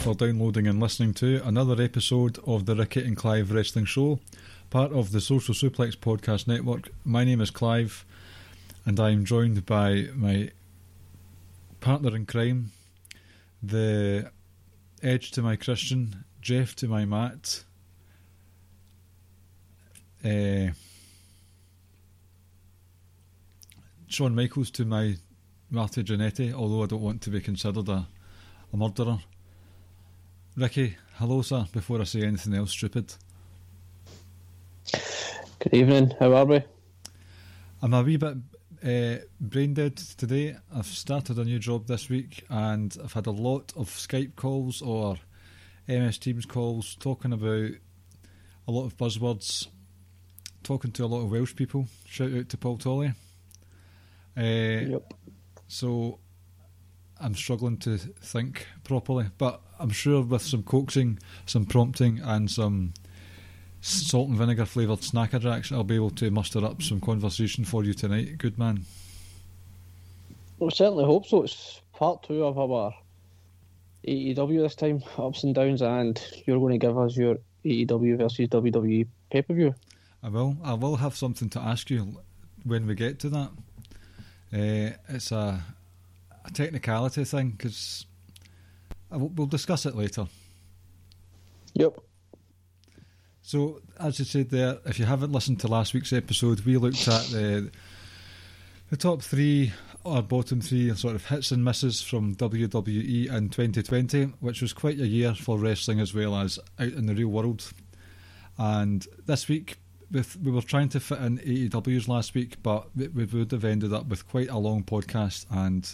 For downloading and listening to another episode of the Ricky and Clive Wrestling Show, part of the Social Suplex Podcast Network. My name is Clive, and I am joined by my partner in crime, the Edge to my Christian, Jeff to my Matt. Uh, Shawn Michaels to my Marty Jannetty, although I don't want to be considered a, a murderer. Ricky, hello, sir, before I say anything else stupid. Good evening. How are we? I'm a wee bit uh, brain dead today. I've started a new job this week and I've had a lot of Skype calls or MS Teams calls talking about a lot of buzzwords, talking to a lot of Welsh people. Shout out to Paul Tolley. Uh, Yep. So I'm struggling to think properly, but I'm sure with some coaxing, some prompting, and some salt and vinegar flavoured Snack a Jacks, I'll be able to muster up some conversation for you tonight. Good man. Well, certainly hope so. It's part two of our AEW this time, ups and downs, and you're going to give us your AEW versus WWE pay per view. I will. I will have something to ask you when we get to that. Uh, it's a, a technicality thing because we'll discuss it later. Yep. So, as you said there, if you haven't listened to last week's episode, we looked at the the top three or bottom three sort of hits and misses from WWE in 2020, which was quite a year for wrestling as well as out in the real world. And this week, with we were trying to fit in AEW's last week, but we, we would have ended up with quite a long podcast, and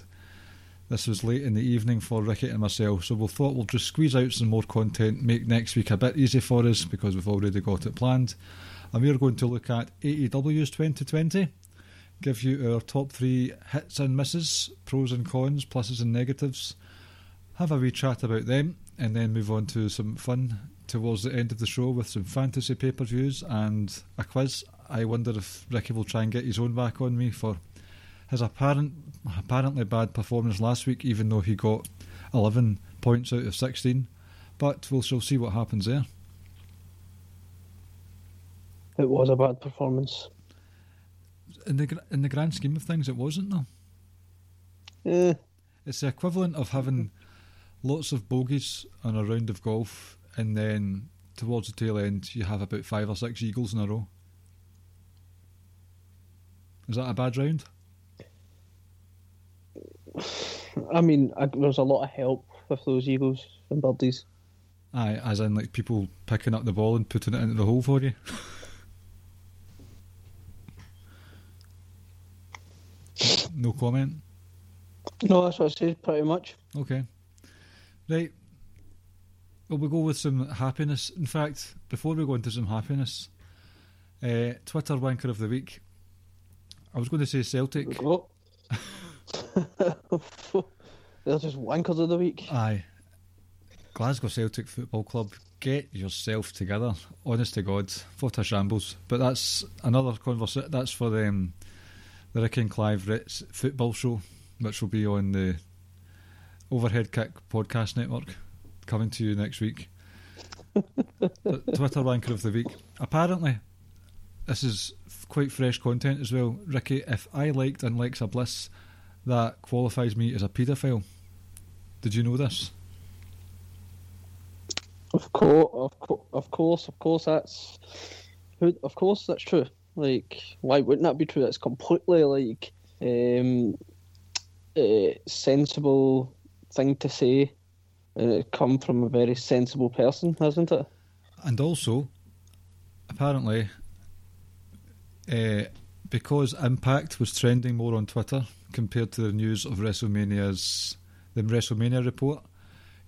this was late in the evening for Ricky and myself. So we thought we'll just squeeze out some more content, make next week a bit easy for us because we've already got it planned. And we're going to look at AEW's 2020, give you our top three hits and misses, pros and cons, pluses and negatives, have a wee chat about them, and then move on to some fun towards the end of the show with some fantasy pay per views and a quiz. I wonder if Ricky will try and get his own back on me for his apparent apparently bad performance last week, even though he got 11 points out of 16. But we'll shall see what happens there. It was a bad performance. In the in the grand scheme of things, it wasn't though. Eh, It's the equivalent of having lots of bogeys on a round of golf, and then towards the tail end, you have about five or six eagles in a row. Is that a bad round? I mean, I, there's a lot of help with those Eagles and birdies. Aye, as in like people picking up the ball and putting it into the hole for you. no comment. No, that's what I said pretty much. Okay. Right. Well, we'll go with some happiness. In fact, before we go into some happiness, uh, Twitter wanker of the week. I was going to say Celtic. They're just wankers of the week. Aye. Glasgow Celtic Football Club, get yourself together. Honest to God, what a shambles. But that's another conversation. That's for the, um, the Rick and Clive Ritz football show, which will be on the Overhead Kick podcast network, coming to you next week. Twitter wanker of the week. Apparently, this is quite fresh content as well. Ricky, if I liked Alexa Bliss, that qualifies me as a paedophile. Did you know this? Of course, of, co- of course, of course, that's who- of course that's true. Like, why wouldn't that be true? That's completely like um, a sensible thing to say, and it come from a very sensible person, hasn't it? And also, apparently, uh, because Impact was trending more on Twitter compared to the news of WrestleMania's the WrestleMania report,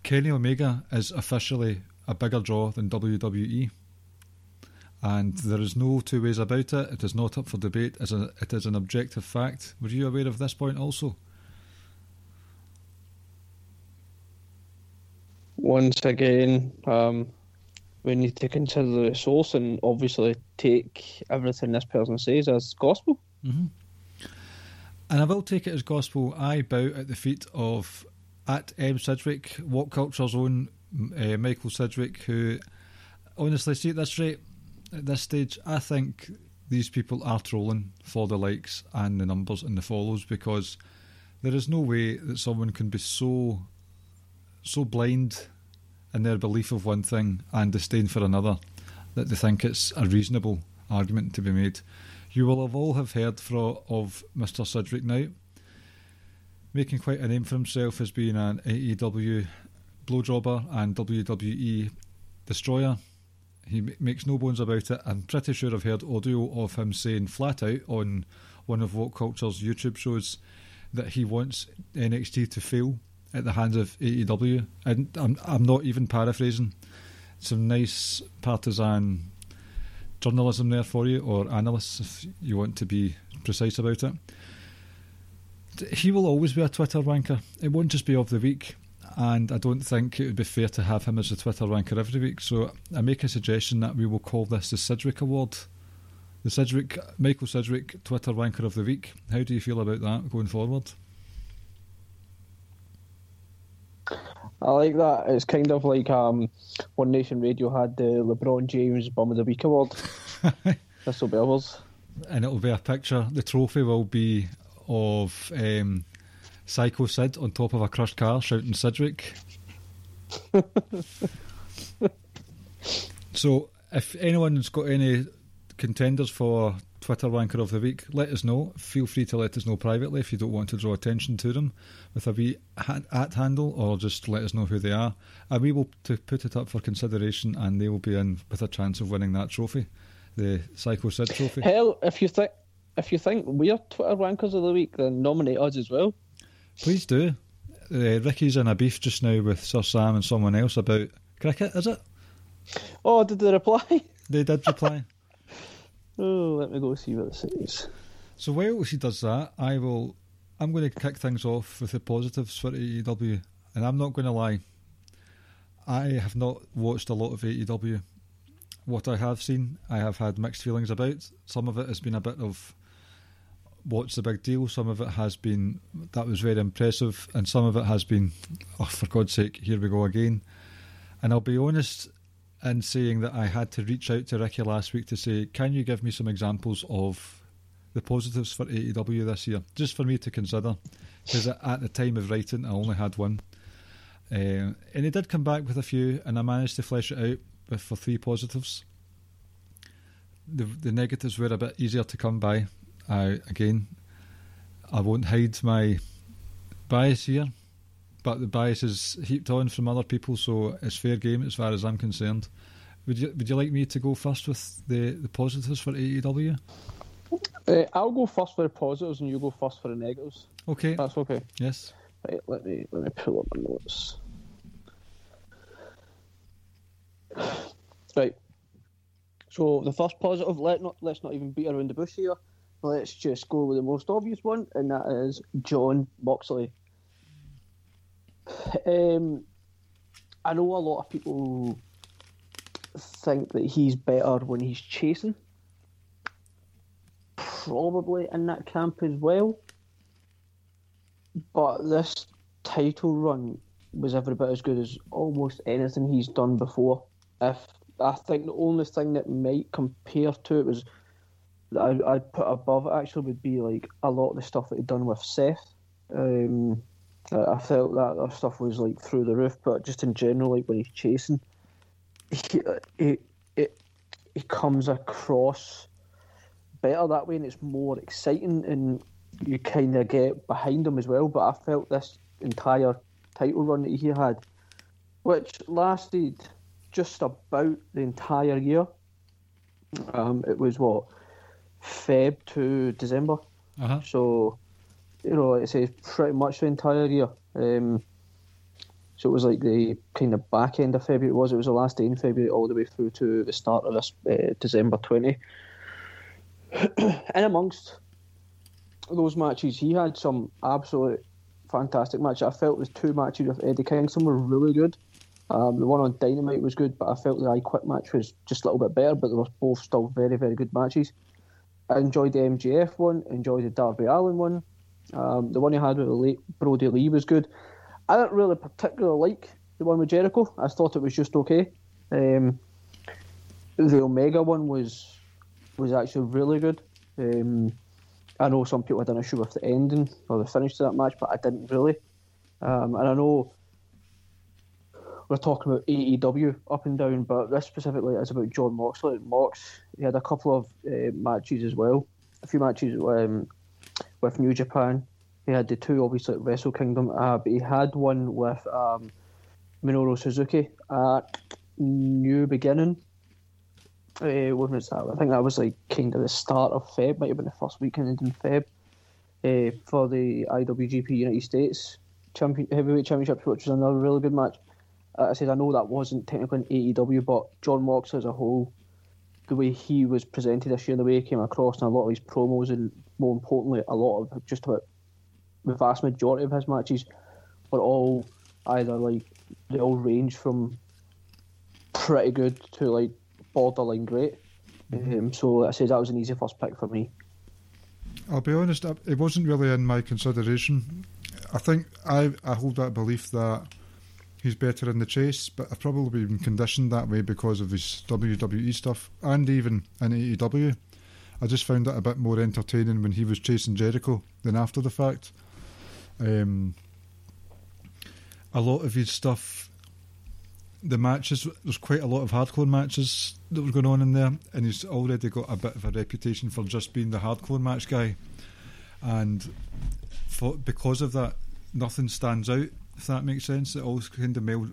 Kenny Omega is officially a bigger draw than WWE. And there is no two ways about it. It is not up for debate. As a, it is an objective fact. Were you aware of this point also? Once again, um, we need to consider the source and obviously take everything this person says as gospel. And I will take it as gospel. I bow at the feet of at M Sidgwick, What Culture's own uh, Michael Sidgwick, who honestly, see at this rate, at this stage, I think these people are trolling for the likes and the numbers and the follows because there is no way that someone can be so so blind in their belief of one thing and disdain for another that they think it's a reasonable argument to be made. You will have all have heard of Mr. Sidgwick Knight, making quite a name for himself as being an AEW blowjobber and WWE destroyer. He m- makes no bones about it. I'm pretty sure I've heard audio of him saying flat out on one of What Culture's YouTube shows that he wants NXT to fail at the hands of AEW. And I'm, I'm not even paraphrasing. Some nice partisan journalism there for you, or analysts if you want to be precise about it. He will always be a Twitter wanker. It won't just be of the week, and I don't think it would be fair to have him as a Twitter wanker every week. So I make a suggestion that we will call this the Sidgwick Award. The Sidgwick, Michael Sidgwick Twitter Wanker of the Week. How do you feel about that going forward? I like that. It's kind of like um, One Nation Radio had the LeBron James Bum of the Week award. this will be ours. and it'll be a picture. The trophy will be of um, Psycho Sid on top of a crushed car shouting Sidgwick. so, if anyone's got any contenders for Twitter Wanker of the Week, let us know. Feel free to let us know privately if you don't want to draw attention to them with a wee at handle or just let us know who they are. And we will to put it up for consideration and they will be in with a chance of winning that trophy, the Psycho Sid trophy. Hell, if you think if you think we're Twitter wankers of the week, then nominate us as well. Please do. Uh, Ricky's in a beef just now with Sir Sam and someone else about cricket, is it? Oh, did they reply? They did reply. Oh, let me go see what it says. so while she does that, I will. I'm going to kick things off with the positives for AEW, and I'm not going to lie. I have not watched a lot of AEW. What I have seen, I have had mixed feelings about. Some of it has been a bit of what's the big deal. Some of it has been that was very impressive, and some of it has been, oh, for God's sake, here we go again. And I'll be honest in saying that I had to reach out to Ricky last week to say, can you give me some examples of the positives for AEW this year, just for me to consider? Because at the time of writing, I only had one. Uh, and he did come back with a few, and I managed to flesh it out with, for three positives. The, the negatives were a bit easier to come by. I again, I won't hide my bias here, but the bias is heaped on from other people, so it's fair game as far as I'm concerned. Would you Would you like me to go first with the, the positives for AEW? Uh, I'll go first for the positives, and you go first for the negatives. Okay. That's okay. Yes. Right, let me let me pull up my notes. Right. So the first positive, let not let's not even beat around the bush here. Let's just go with the most obvious one, and that is Jon Moxley. Um, I know a lot of people think that he's better when he's chasing. Probably in that camp as well. But this title run was every bit as good as almost anything he's done before. If I think the only thing that might compare to it was that I, I'd put above it actually would be like a lot of the stuff that he'd done with Seth. Um, I felt that, that stuff was like through the roof, but just in general, like when he's chasing, he, it, it, he comes across better that way and it's more exciting and you kind of get behind him as well. But I felt this entire title run that he had, which lasted just about the entire year. Um, it was what Feb to December, Uh-huh. so you know it says pretty much the entire year. Um, so it was like the kind of back end of February. It was. It was the last day in February, all the way through to the start of this uh, December twenty. and amongst those matches, he had some absolute fantastic matches. I felt the two matches with Eddie Kingston were really good. Um, the one on Dynamite was good, but I felt the I Quit match was just a little bit better. But they were both still very, very good matches. I enjoyed the MJF one, enjoyed the Darby Allin one. Um, the one he had with the late Brodie Lee was good. I didn't really particularly like the one with Jericho. I thought it was just okay. Um, the Omega one was was actually really good. Um, I know some people had an issue with the ending or the finish to that match, but I didn't really. Um, and I know we're talking about AEW up and down, but this specifically is about Jon Moxley. Mox, he had a couple of uh, matches as well, a few matches um, with New Japan. He had the two, obviously, at Wrestle Kingdom, uh, but he had one with um, Minoru Suzuki at New Beginning. Uh, when was that? I think that was like kind of the start of Feb, might have been the first weekend in Feb uh, for the IWGP United States Champion Heavyweight Championship, which was another really good match. Uh, I said I know that wasn't technically an AEW, but Jon Mox as a whole, the way he was presented this year, the way he came across, and a lot of his promos, and more importantly, a lot of just about the vast majority of his matches were all either like they all range from pretty good to like borderline great. Um, so I said that was an easy first pick for me. I'll be honest, it wasn't really in my consideration. I think I, I hold that belief that he's better in the chase, but I've probably been conditioned that way because of his WWE stuff and even in AEW. I just found it a bit more entertaining when he was chasing Jericho than after the fact. Um, a lot of his stuff, the matches, there's quite a lot of hardcore matches that were going on in there, and he's already got a bit of a reputation for just being the hardcore match guy. And for, because of that, nothing stands out, if that makes sense. It all kind of mel-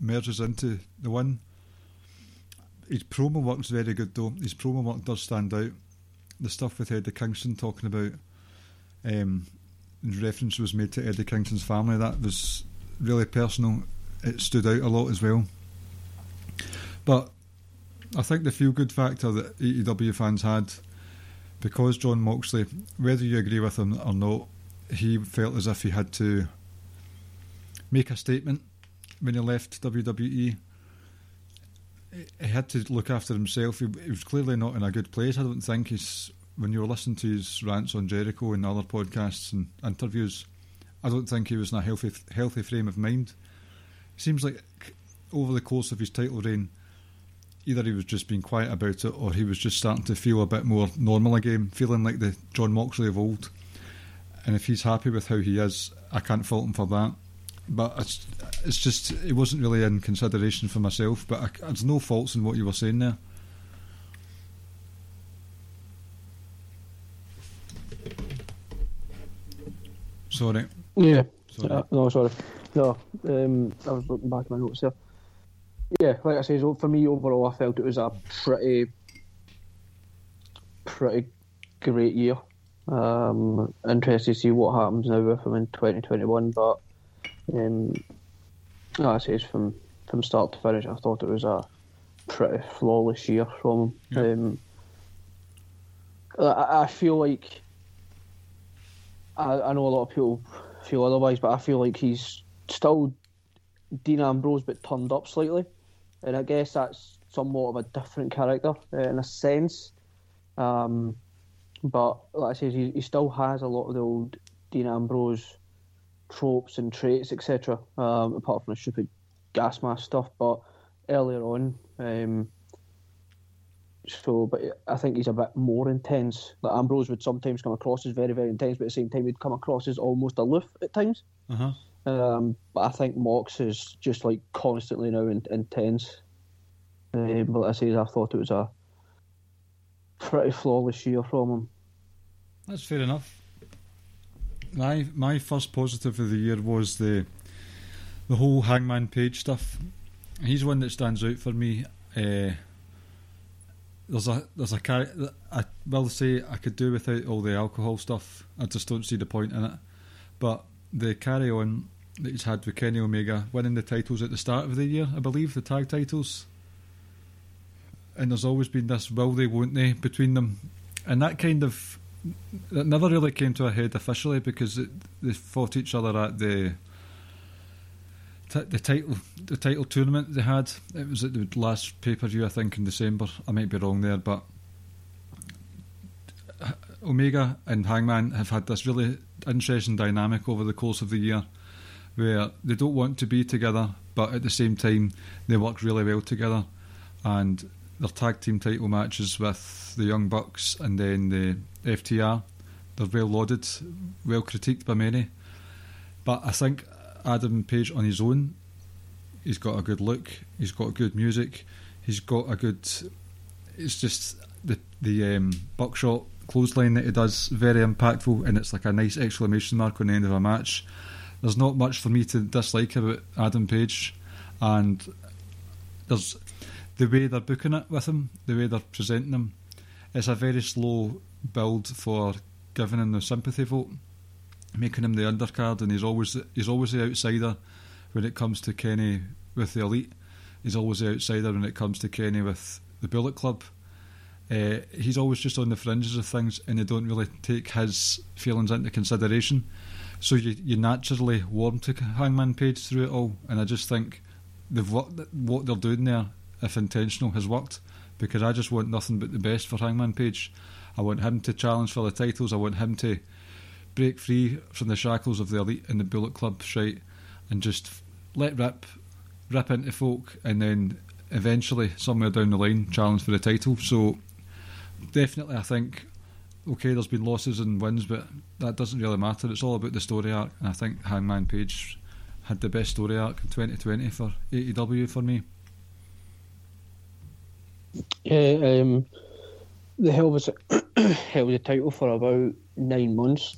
merges into the one. His promo work's very good though. His promo work does stand out. The stuff with Eddie Kingston talking about um, reference was made to Eddie Kingston's family. That was really personal. It stood out a lot as well. But I think the feel good factor that AEW fans had, because Jon Moxley, whether you agree with him or not, he felt as if he had to make a statement when he left WWE. He had to look after himself. He, he was clearly not in a good place. I don't think he's. When you were listening to his rants on Jericho and other podcasts and interviews, I don't think he was in a healthy healthy frame of mind. It seems like over the course of his title reign, either he was just being quiet about it or he was just starting to feel a bit more normal again, feeling like the Jon Moxley of old. And if he's happy with how he is, I can't fault him for that. But it's, it's just, it wasn't really in consideration for myself, but I, there's no faults in what you were saying there. Sorry. Yeah. Sorry. Uh, no, sorry. No, um, I was looking back at my notes there. Yeah, like I say, so for me overall, I felt it was a pretty, pretty great year. Um, interested to see what happens now with him in 2021, but um, like I say, from from start to finish, I thought it was a pretty flawless year from him. Yeah. Um, I, I feel like I, I know a lot of people feel otherwise, but I feel like he's still Dean Ambrose but turned up slightly, and I guess that's somewhat of a different character uh, in a sense. Um, but like I say, he, he still has a lot of the old Dean Ambrose tropes and traits, etc. Um, apart from the stupid gas mask stuff, but earlier on, um, so but I think he's a bit more intense. Like Ambrose would sometimes come across as very, very intense, but at the same time he'd come across as almost aloof at times. Uh huh. Um, but I think Mox is just like constantly now in, intense. Um, but like I say, I thought it was a pretty flawless year from him. That's fair enough. My my first positive of the year was the the whole Hangman Page stuff. He's one that stands out for me. Uh, there's a there's a I will say I could do without all the alcohol stuff. I just don't see the point in it. But the carry on that he's had with Kenny Omega winning the titles at the start of the year, I believe, the tag titles. And there's always been this will they, won't they between them. And that kind of that never really came to a head officially because it, they fought each other at the t- the title the title tournament they had. It was at the last pay per view I think in December. I might be wrong there, but Omega and Hangman have had this really interesting dynamic over the course of the year where they don't want to be together, but at the same time they work really well together. And their tag team title matches with the Young Bucks and then the FTR, they're well lauded, well critiqued by many. But I think Adam Page on his own, he's got a good look, he's got good music, he's got a good. It's just the the um, buckshot clothesline that he does very impactful, and it's like a nice exclamation mark on the end of a match. There's not much for me to dislike about Adam Page, and there's the way they're booking it with him, the way they're presenting him. It's a very slow build for giving him the sympathy vote, making him the undercard, and he's always he's always the outsider when it comes to Kenny with the elite. He's always the outsider when it comes to Kenny with the Bullet Club. Uh, he's always just on the fringes of things, and they don't really take his feelings into consideration. So you you naturally warm to Hangman Page through it all, and I just think they've what they're doing there, if intentional, has worked. Because I just want nothing but the best for Hangman Page. I want him to challenge for the titles. I want him to break free from the shackles of the elite and the Bullet Club shite, and just let rip, rip into folk, and then eventually somewhere down the line challenge for the title. So definitely, I think okay, there's been losses and wins, but that doesn't really matter. It's all about the story arc, and I think Hangman Page had the best story arc in 2020 for AEW for me. Yeah, um, the hell was held the title for about nine months,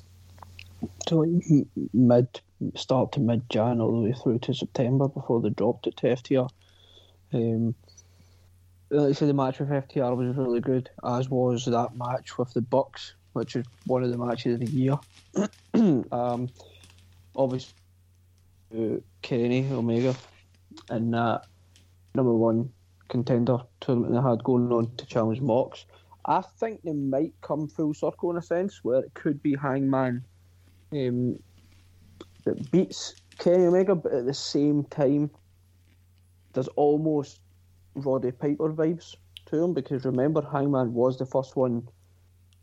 to like mid start to mid Jan all the way through to September before they dropped it to FTR. Um, like I said, the match with FTR was really good, as was that match with the Bucks, which is one of the matches of the year. um, obviously, uh, Kenny Omega and that number one contender tournament they had going on to challenge Mox. I think they might come full circle in a sense where it could be Hangman um, that beats Kenny Omega, but at the same time, there's almost Roddy Piper vibes to him because remember, Hangman was the first one.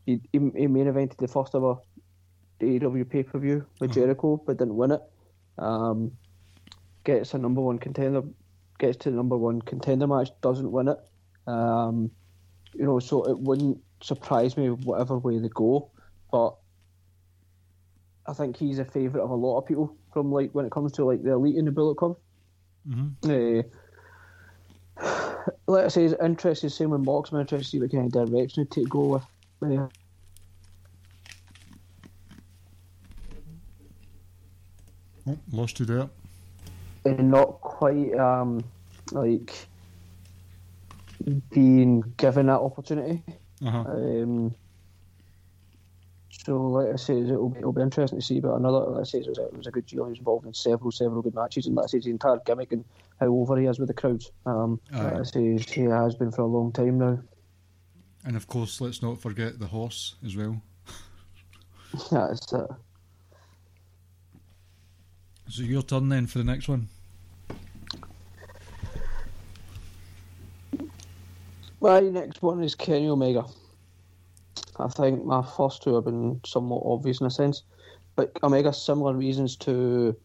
He, he, he main evented the first ever AEW pay per view with Jericho, but didn't win it. Um, gets a number one contender, gets to the number one contender match, doesn't win it. Um, you know, so it wouldn't surprise me whatever way they go, but I think he's a favourite of a lot of people from like when it comes to like the elite in the Bullet Club. Mm-hmm. Uh, like I say, it's interesting. Same with Mox. I'm interested to see what kind of direction to go with. Uh, Oh, lost you there. And not quite um, like being given that opportunity. Uh-huh. Um, So, like I say, it'll be, it'll be interesting to see. But another, like I say, it was, a, it was a good deal. He was involved in several, several good matches, and like I say, the entire gimmick and how over he is with the crowds. Um, like I say, he has been for a long time now. And of course, let's not forget the horse as well. That's it. So your turn then for the next one. My next one is Kenny Omega. I think my first two have been somewhat obvious in a sense, but Omega similar reasons to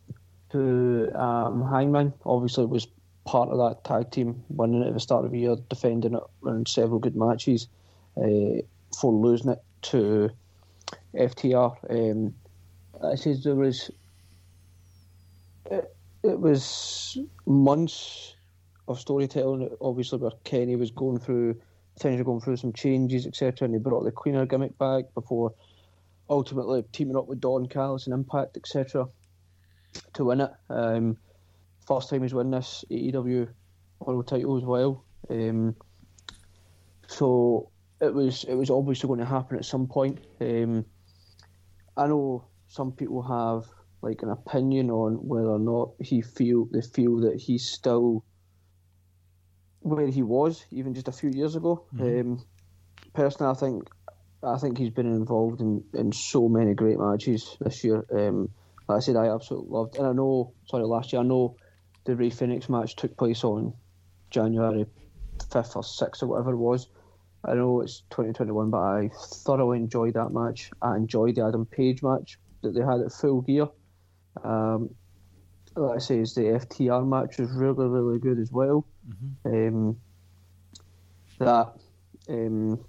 to um, Hangman. Obviously, was part of that tag team, winning it at the start of the year, defending it in several good matches, uh, for losing it to FTR. Um, I says there was it, it was months of storytelling, obviously, where Kenny was going through, potentially going through some changes, etc., and he brought the Cleaner gimmick back before ultimately teaming up with Don Callis and Impact, etc., to win it. Um, first time he's won this AEW World title as well. Um, so it was it was obviously going to happen at some point. Um, I know some people have like an opinion on whether or not he feel they feel that he's still where he was even just a few years ago. Mm-hmm. Um, personally, I think I think he's been involved in, in so many great matches this year. Um, like I said, I absolutely loved, and I know. Sorry, last year I know the Rey Fenix match took place on January fifth or sixth or whatever it was. I know it's 2021, but I thoroughly enjoyed that match. I enjoyed the Adam Page match that they had at Full Gear. Um, like I say, is the FTR match was really, really good as well. Um, that um,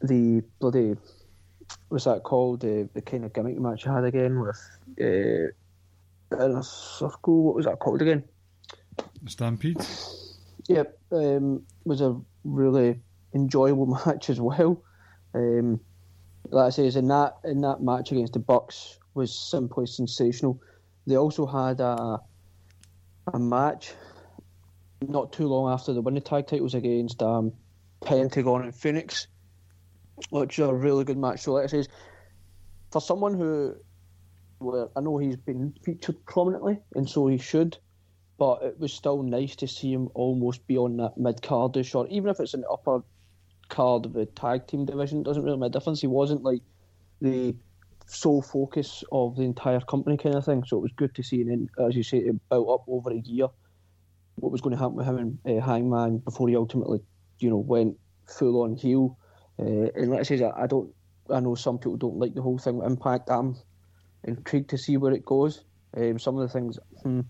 the bloody what's that called? The the kind of gimmick match I had again with uh, in a circle. What was that called again? Stampede. Yep, um, was a really enjoyable match as well. Um, like I say, is in that in that match against the Bucks was simply sensational. They also had a a match not too long after the win the tag titles against um, Pentagon and Fenix, which is a really good match. So like I say, for someone who, well, I know he's been featured prominently, and so he should, but it was still nice to see him almost be on that mid cardish, or even if it's an upper card of the tag team division, it doesn't really make a difference. He wasn't like the sole focus of the entire company kind of thing. So it was good to see, and as you say, built up over a year. What was going to happen with him and uh, Hangman before he ultimately, you know, went full on heel. Uh, and like I say, I, I don't, I know some people don't like the whole thing with Impact. I'm intrigued to see where it goes. Um, some of the things, hmm,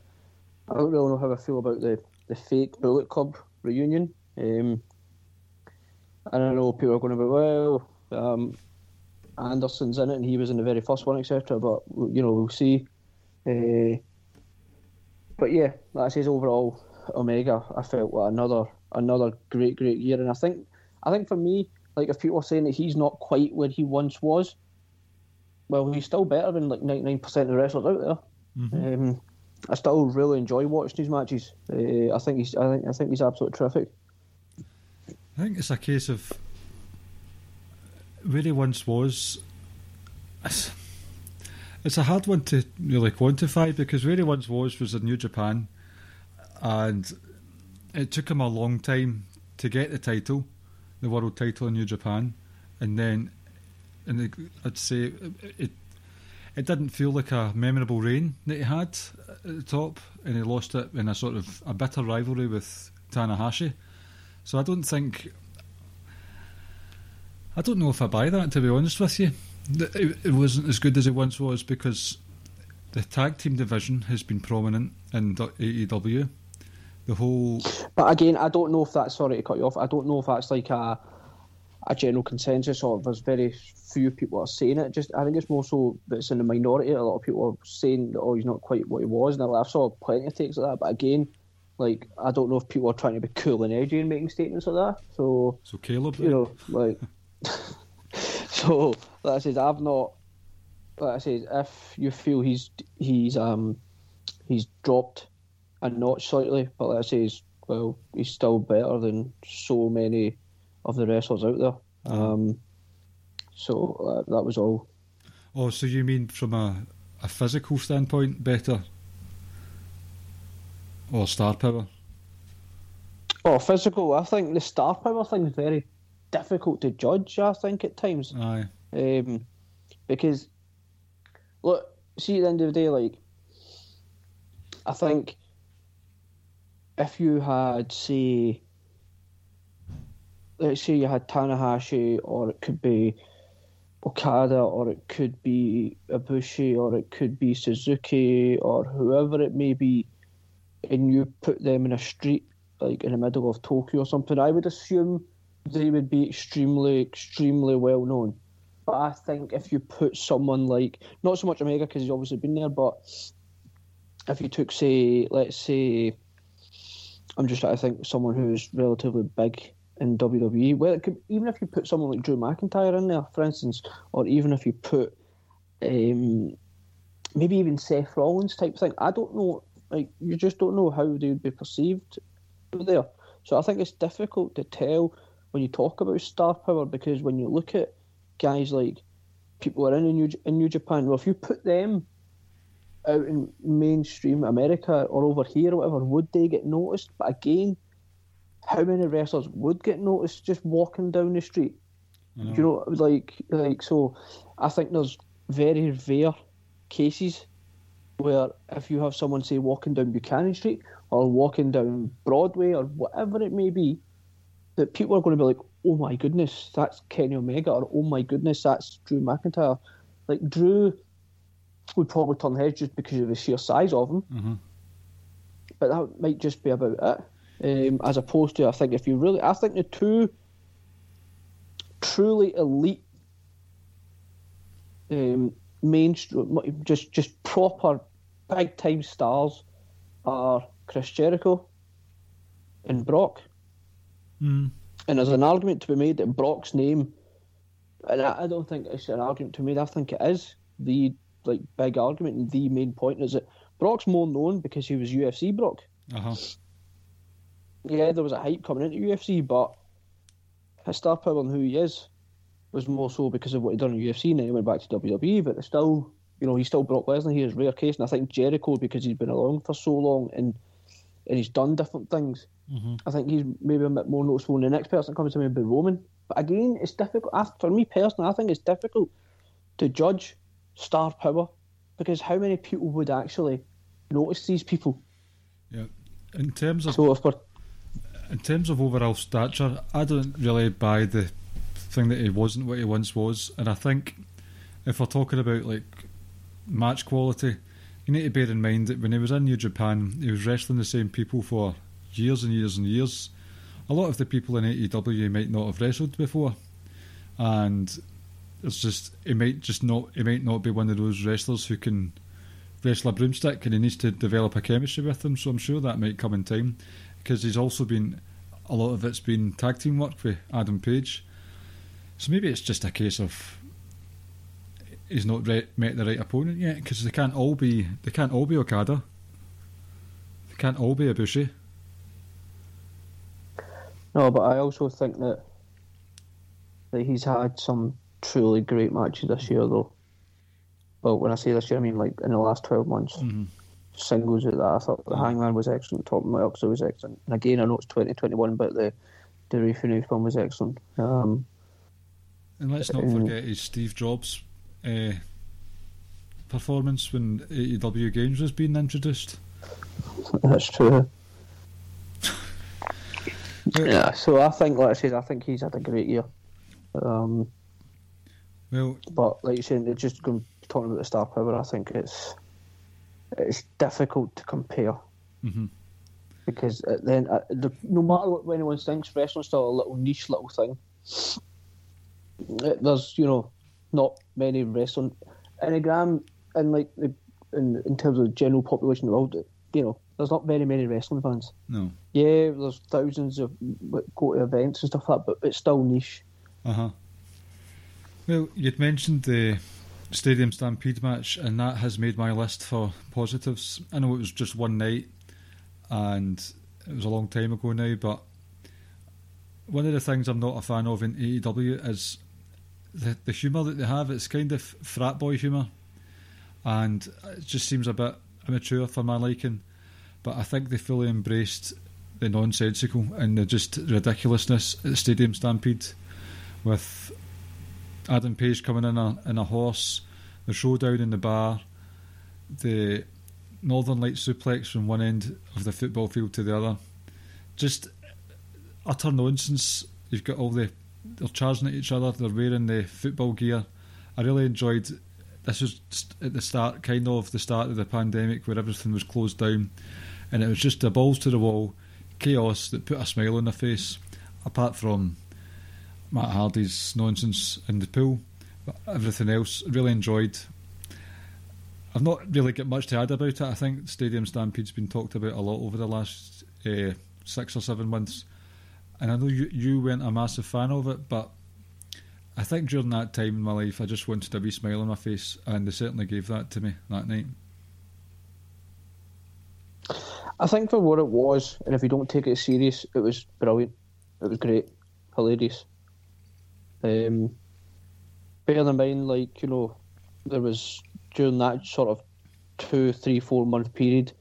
I don't really know how I feel about the the fake Bullet Club reunion. Um, I don't know people are going to be well. Um, Anderson's in it, and he was in the very first one, etc. But you know, we'll see. Uh, but yeah, like I overall, Omega, I felt like another another great, great year, and I think I think for me, like if people are saying that he's not quite where he once was, well, he's still better than like ninety nine percent of the wrestlers out there. Um, I still really enjoy watching these matches. Uh, I think he's I think I think he's absolutely terrific. I think it's a case of where he once was. It's, it's a hard one to really quantify because where he once was was in New Japan, and it took him a long time to get the title, the world title in New Japan, and then, and I'd say it, it it didn't feel like a memorable reign that he had at the top, and he lost it in a sort of a bitter rivalry with Tanahashi. So I don't think. I don't know if I buy that, to be honest with you. It, it wasn't as good as it once was because the tag team division has been prominent in AEW. The whole. But again, I don't know if that's sorry to cut you off. I don't know if that's like a a general consensus or there's very few people are saying it. Just I think it's more so that it's in the minority. A lot of people are saying that oh he's not quite what he was, and I saw plenty of takes like that. But again, like I don't know if people are trying to be cool and edgy and making statements like that. So So Caleb. you know, like so like I said, I've not like I said, if you feel he's he's um he's dropped a notch slightly, but like I say, he's, well, he's still better than so many of the wrestlers out there. Um, so uh, that was all Oh, so you mean from a, a physical standpoint better? Or star power? Oh, physical. I think the star power thing is very difficult to judge. I think at times, Aye. um, because look, see at the end of the day, like I think if you had say, let's say you had Tanahashi, or it could be Okada, or it could be Ibushi, or it could be Suzuki, or whoever it may be, and you put them in a street like in the middle of Tokyo or something, I would assume they would be extremely, extremely well known. But I think if you put someone like, not so much Omega because he's obviously been there, but if you took, say, let's say, I'm just trying to think someone who's relatively big in WWE. Well, even if you put someone like Drew McIntyre in there, for instance, or even if you put um, maybe even Seth Rollins type thing. I don't know. Like you just don't know how they would be perceived there. So I think it's difficult to tell when you talk about star power because when you look at guys like people are in New in New Japan, well, if you put them out in mainstream America or over here or whatever, would they get noticed? But again, how many wrestlers would get noticed just walking down the street? Do you know, like, like so? I think there's very rare cases where if you have someone say walking down Buchanan Street or walking down Broadway or whatever it may be, that people are going to be like, "Oh my goodness, that's Kenny Omega," or "Oh my goodness, that's Drew McIntyre." Like Drew would probably turn heads just because of the sheer size of him, Mhm. but that might just be about it. Um, as opposed to, I think if you really, I think the two truly elite um, mainstream, just just proper big time stars are Chris Jericho and Brock. Mm. And there's an argument to be made that Brock's name, and I, I don't think it's an argument to be made. I think it is the like big argument and the main point is that Brock's more known because he was UFC Brock. Uh huh. Yeah, there was a hype coming into UFC, but his star power and who he is was more so because of what he'd done in UFC, and then he went back to WWE. But still, you know, he's still Brock Lesnar. He is rare case, and I think Jericho because he's been along for so long and and he's done different things. I think he's maybe a bit more noticeable. And the next person comes to me would be Roman. But again, it's difficult. I, for me personally, I think it's difficult to judge star power because how many people would actually notice these people? Yeah. In terms of So if we're in terms of overall stature, I don't really buy the thing that he wasn't what he once was, and I think if we're talking about like match quality, you need to bear in mind that when he was in New Japan, he was wrestling the same people for years and years and years. A lot of the people in AEW might not have wrestled before, and it's just he might just not he might not be one of those wrestlers who can wrestle a broomstick, and he needs to develop a chemistry with them. So I'm sure that might come in time because he's also been a lot of it's been tag team work with Adam Page. So maybe it's just a case of he's not re- met the right opponent yet because they can't all be they can't all be Okada. They can't all be Ibushi. No, but I also think that that he's had some truly great matches this year, though. But when I say this year, I mean like in the last twelve months. Singles at that, I thought the Hangman was excellent. Top Moxley was excellent. And again, I know it's twenty twenty one, but the the Refinu film was excellent. Um, And let's not Mm. forget his Steve Jobs uh, performance when AEW Games was being introduced. that's true. yeah, so I think, like I said, I think he's had a great year. Um, Well, But like you said, it's just talking about the star power. I think it's it's difficult to compare Mhm. because then uh, the, no matter what anyone thinks, wrestling's still a little niche little thing. Uh, There's you know not many wrestling anagram and like the in, in terms of the general population of the world. You know, there's not very many wrestling fans. no. Yeah, there's thousands of go to events and stuff like that, but it's still niche. Uh huh. Well, you'd mentioned the Stadium Stampede match, and that has made my list for positives. I know it was just one night, and it was a long time ago now, but one of the things I'm not a fan of in AEW is the, the humour that they have, it's kind of frat boy humour, and it just seems a bit immature for my liking. But I think they fully embraced the nonsensical and the just ridiculousness at the Stadium Stampede, with Adam Page coming in a in a horse, the showdown in the bar, the Northern Light suplex from one end of the football field to the other. Just utter nonsense. You've got all the they're charging at each other. They're wearing the football gear. I really enjoyed. This was at the start, kind of the start of the pandemic, where everything was closed down, and it was just the balls to the wall, chaos that put a smile on their face. Apart from Matt Hardy's nonsense in the pool, but everything else really enjoyed. I've not really got much to add about it. I think Stadium Stampede's been talked about a lot over the last uh, six or seven months and I know you you weren't a massive fan of it, but I think during that time in my life, I just wanted a wee smile on my face, and they certainly gave that to me that night. I think for what it was, and if you don't take it serious, it was brilliant. It was great, hilarious. Um, bear in mind, like you know, there was during that sort of two, three, four month period,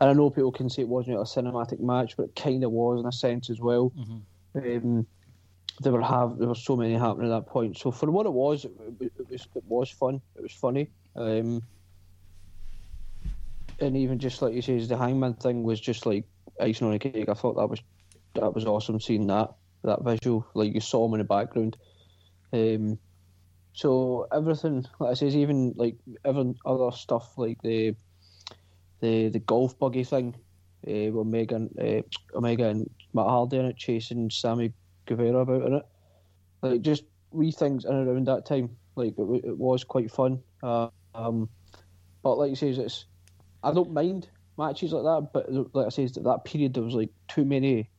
and I know people can say it wasn't a cinematic match, but it kind of was in a sense as well. Mm-hmm. Um, there were have there were so many happening at that point. So for what it was, it, it was it was fun. It was funny. Um, and even just like you say, the hangman thing was just like icing on a cake. I thought that was that was awesome seeing that that visual. Like you saw him in the background. Um, so everything, like I says, even like even other stuff like the the the golf buggy thing uh, with Megan, uh, Omega and Matt Hardy in it, chasing Sammy Guevara about in it. Like just wee things in and around that time. Like it, it was quite fun. Uh, um, but like you say, it's I don't mind matches like that. But like I say, that period there was like too many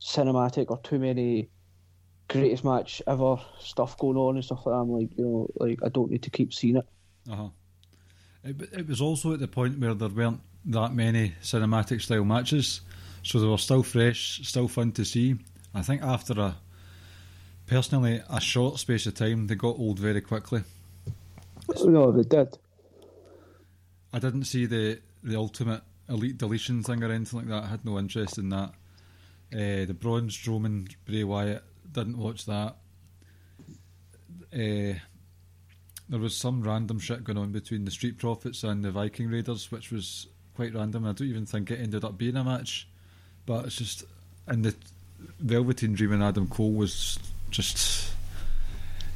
cinematic or too many greatest match ever stuff going on and stuff like that. I'm like, you know, like I don't need to keep seeing it. Uh huh. It, it was also at the point where there weren't that many cinematic style matches, so they were still fresh, still fun to see. I think after a personally a short space of time, they got old very quickly. No, they did. I didn't see the the ultimate elite deletion thing or anything like that. I had no interest in that. Uh, the Braun Strowman Bray Wyatt didn't watch that. Uh, there was some random shit going on between the Street Profits and the Viking Raiders, which was quite random. I don't even think it ended up being a match, but it's just and the Velveteen Dream and Adam Cole was just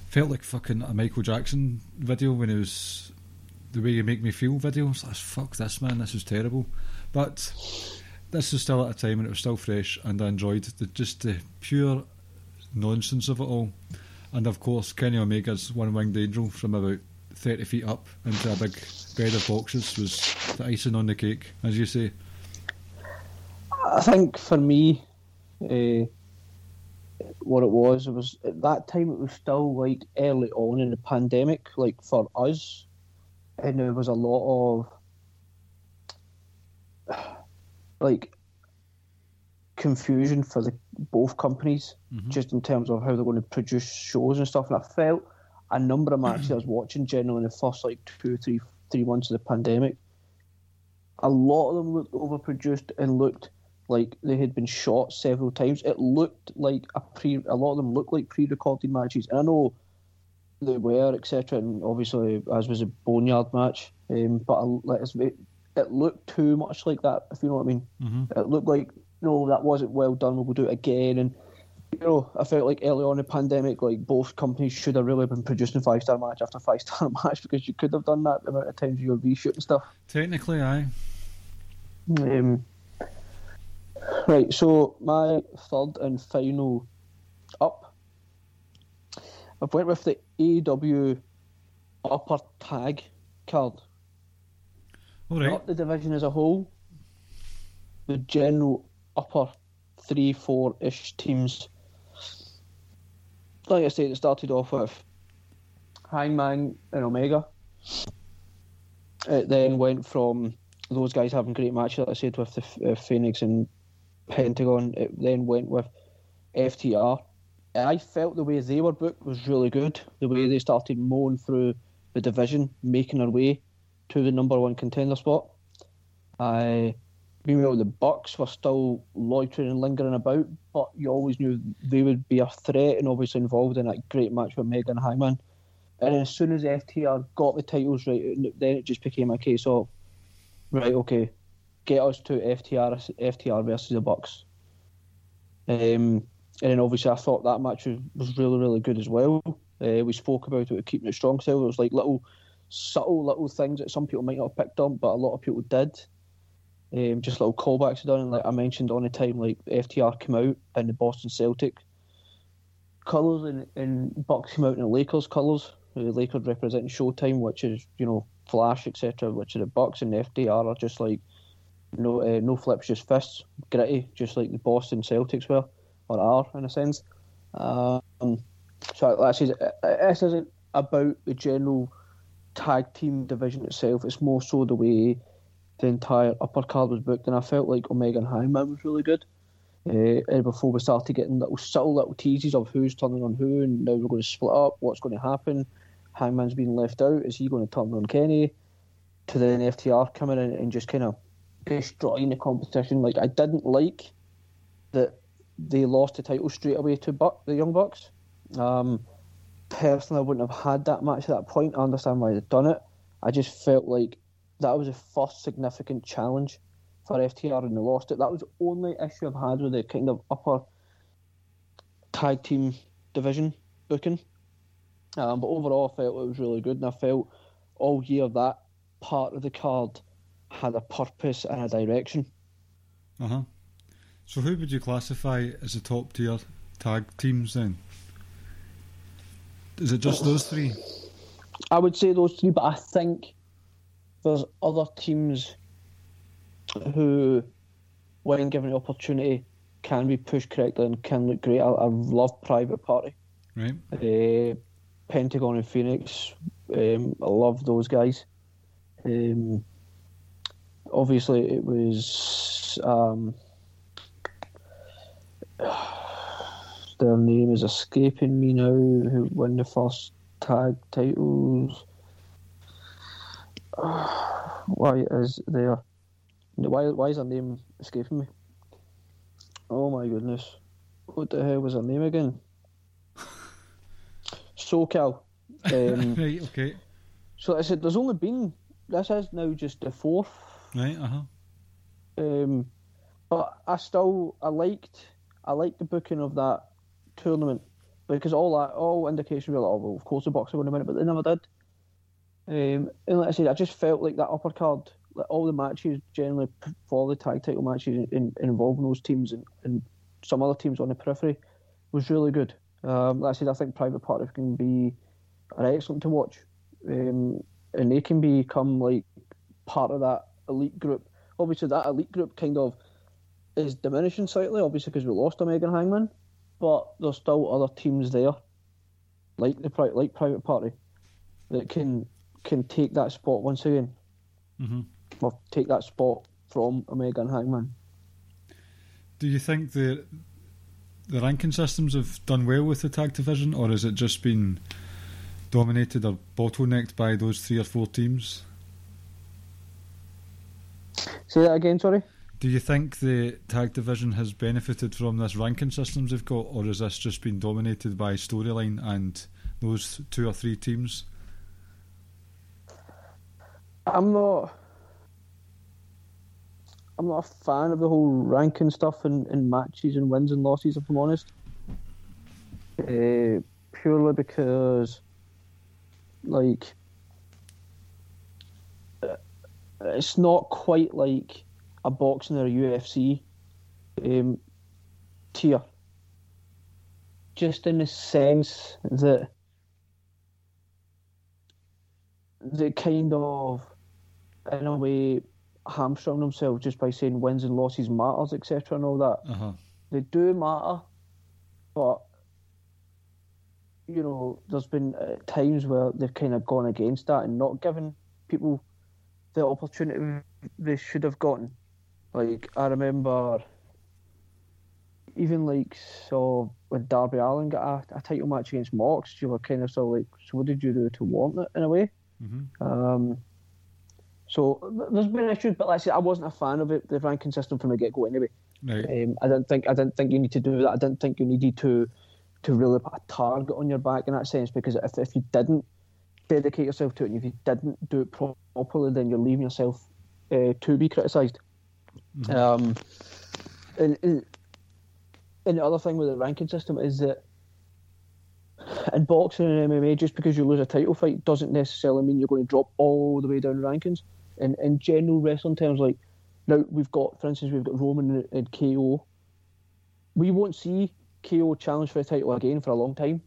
felt like fucking a Michael Jackson video when it was the way you make me feel video. Was like, fuck this man, this is terrible. But this is still at a time and it was still fresh, and I enjoyed the, just the pure nonsense of it all. And of course, Kenny Omega's one winged angel from about 30 feet up into a big bed of boxes was the icing on the cake, as you say. I think for me, uh, what it was, it was at that time it was still like early on in the pandemic, like for us, and there was a lot of like confusion for the both companies, mm-hmm. just in terms of how they're going to produce shows and stuff. And I felt a number of matches I was watching generally in the first like two, three, three months of the pandemic. A lot of them looked overproduced and looked like they had been shot several times. It looked like a pre. A lot of them looked like pre-recorded matches, and I know they were, etc. And obviously, as was a boneyard match, um, but I, it, it looked too much like that. If you know what I mean, mm-hmm. it looked like no, that wasn't well done. We'll do it again. And you know, I felt like early on in the pandemic, like both companies should have really been producing five star match after five star match because you could have done that the amount of times you were reshooting stuff. Technically, aye. Um, right, so my third and final up, I've went with the AEW upper tag card. All right. Not the division as a whole, the general upper three, four ish teams. Like I said, it started off with Hangman and Omega. It then went from those guys having great matches, like I said, with the uh, Fenix and Pentagon. It then went with FTR I felt the way they were booked was really good. The way they started mowing through the division, making their way to the number one contender spot. I meanwhile the Bucks were still loitering and lingering about, but you always knew they would be a threat and obviously involved in that great match with Omega Hangman. And as soon as FTR got the titles right, then it just became a case of right, okay, get us to FTR FTR versus the Bucks. Um, and then obviously I thought that match was, really really good as well. Uh, we spoke about it keeping it strong style. It was like little subtle little things that some people might not have picked up, but a lot of people did. Um, just little callbacks done, and like I mentioned on the time, like FTR came out in the Boston Celtic colours, and, and Bucks came out in the Lakers colours. The Lakers representing Showtime, which is you know Flash, etc., which are the Bucks, and the FTR are just like no uh, no flips, just fists, gritty, just like the Boston Celtics were or are in a sense. Um, so that says this isn't about the general tag team division itself. It's more so the way the entire upper card was booked, and I felt like Omega and Hangman was really good. Uh, and before we started getting little subtle little teases of who's turning on who, and now we're going to split up. What's going to happen? Hangman's being left out. Is he going to turn on Kenny? To then FTR coming in and just kind of destroying the competition. Like I didn't like that they lost the title straight away to Buck, the Young Bucks. Um, personally, I wouldn't have had that match at that point. I understand why they've done it. I just felt like that was the first significant challenge for FTR and they lost it. That was the only issue I've had with the kind of upper tag team division booking. Um, but overall, I felt it was really good, and I felt all year that part of the card had a purpose and a direction. Uh huh. So, who would you classify as the top tier tag teams then? Is it just those three? I would say those three, but I think there's other teams who, when given the opportunity, can be pushed correctly and can look great. I, I love Private Party. Right. Uh, Pentagon and Fenix. Um, I love those guys. Um, obviously, it was. Um, their name is escaping me now. Who won the first tag titles? Why is there? Why why is her name escaping me? Oh my goodness! What the hell was her name again? SoCal. Um, right. Okay. so I said, there's only been this is now just the fourth. Right. Uh huh. Um, but I still I liked I liked the booking of that tournament because all that all indications were like, oh well, of course the going to win it, but they never did. Um, and like I said, I just felt like that upper card, like all the matches generally for the tag title matches in, in, involving those teams and, and some other teams on the periphery was really good. Um, like I said, I think Private Party can be are excellent to watch, um, and they can become like part of that elite group. Obviously, that elite group kind of is diminishing slightly, obviously because we lost Omega and Hangman, but there's still other teams there, like the like Private Party, that can can take that spot once again, mm-hmm. or take that spot from Omega and Hangman. Do you think the the ranking systems have done well with the tag division, or has it just been dominated or bottlenecked by those three or four teams? Say that again, sorry. Do you think the tag division has benefited from this ranking systems they've got, or has this just been dominated by storyline and those two or three teams? I'm not. I'm not a fan of the whole ranking stuff and, and matches and wins and losses. If I'm honest, uh, purely because, like, uh, it's not quite like a boxing or a UFC um, tier. Just in the sense that the kind of, in a way, hamstrung themselves just by saying wins and losses matters, etc., and all that. Uh-huh. They do matter, but you know, there's been uh, times where they've kind of gone against that and not given people the opportunity they should have gotten. Like I remember, even like so when Darby Allin got a, a title match against Mox, you were kind of still like, so what did you do to warrant it in a way? Mm-hmm. Um, so there's been issues, but like I said, I wasn't a fan of it, the ranking system from the get go anyway. Right. Um, I didn't think I didn't think you need to do that. I didn't think you needed to to really put a target on your back in that sense because if if you didn't dedicate yourself to it and if you didn't do it properly, then you're leaving yourself uh, to be criticised. Um, and, and and the other thing with the ranking system is that in boxing and MMA, just because you lose a title fight doesn't necessarily mean you're going to drop all the way down rankings. In in general wrestling terms, like now we've got, for instance, we've got Roman and, KO. We won't see KO challenge for a title again for a long time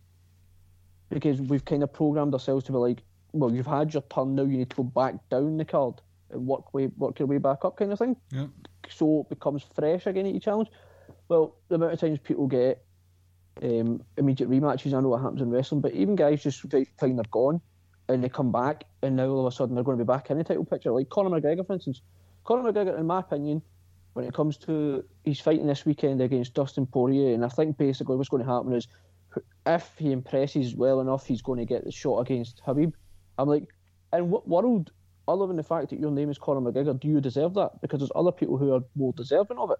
because we've kind of programmed ourselves to be like, well, you've had your turn now, you need to go back down the card and work way work your way back up, kind of thing Yeah. so it becomes fresh again at each challenge. Well, the amount of times people get um, immediate rematches, I know what happens in wrestling, but even guys just fi- find they're gone and they come back and now all of a sudden they're going to be back in the title picture. Like Conor McGregor, for instance. Conor McGregor, in my opinion, when it comes to he's fighting this weekend against Dustin Poirier, and I think basically what's going to happen is if he impresses well enough, he's going to get the shot against Khabib. I'm like, in what world, other than the fact that your name is Conor McGregor, do you deserve that? Because there's other people who are more deserving of it.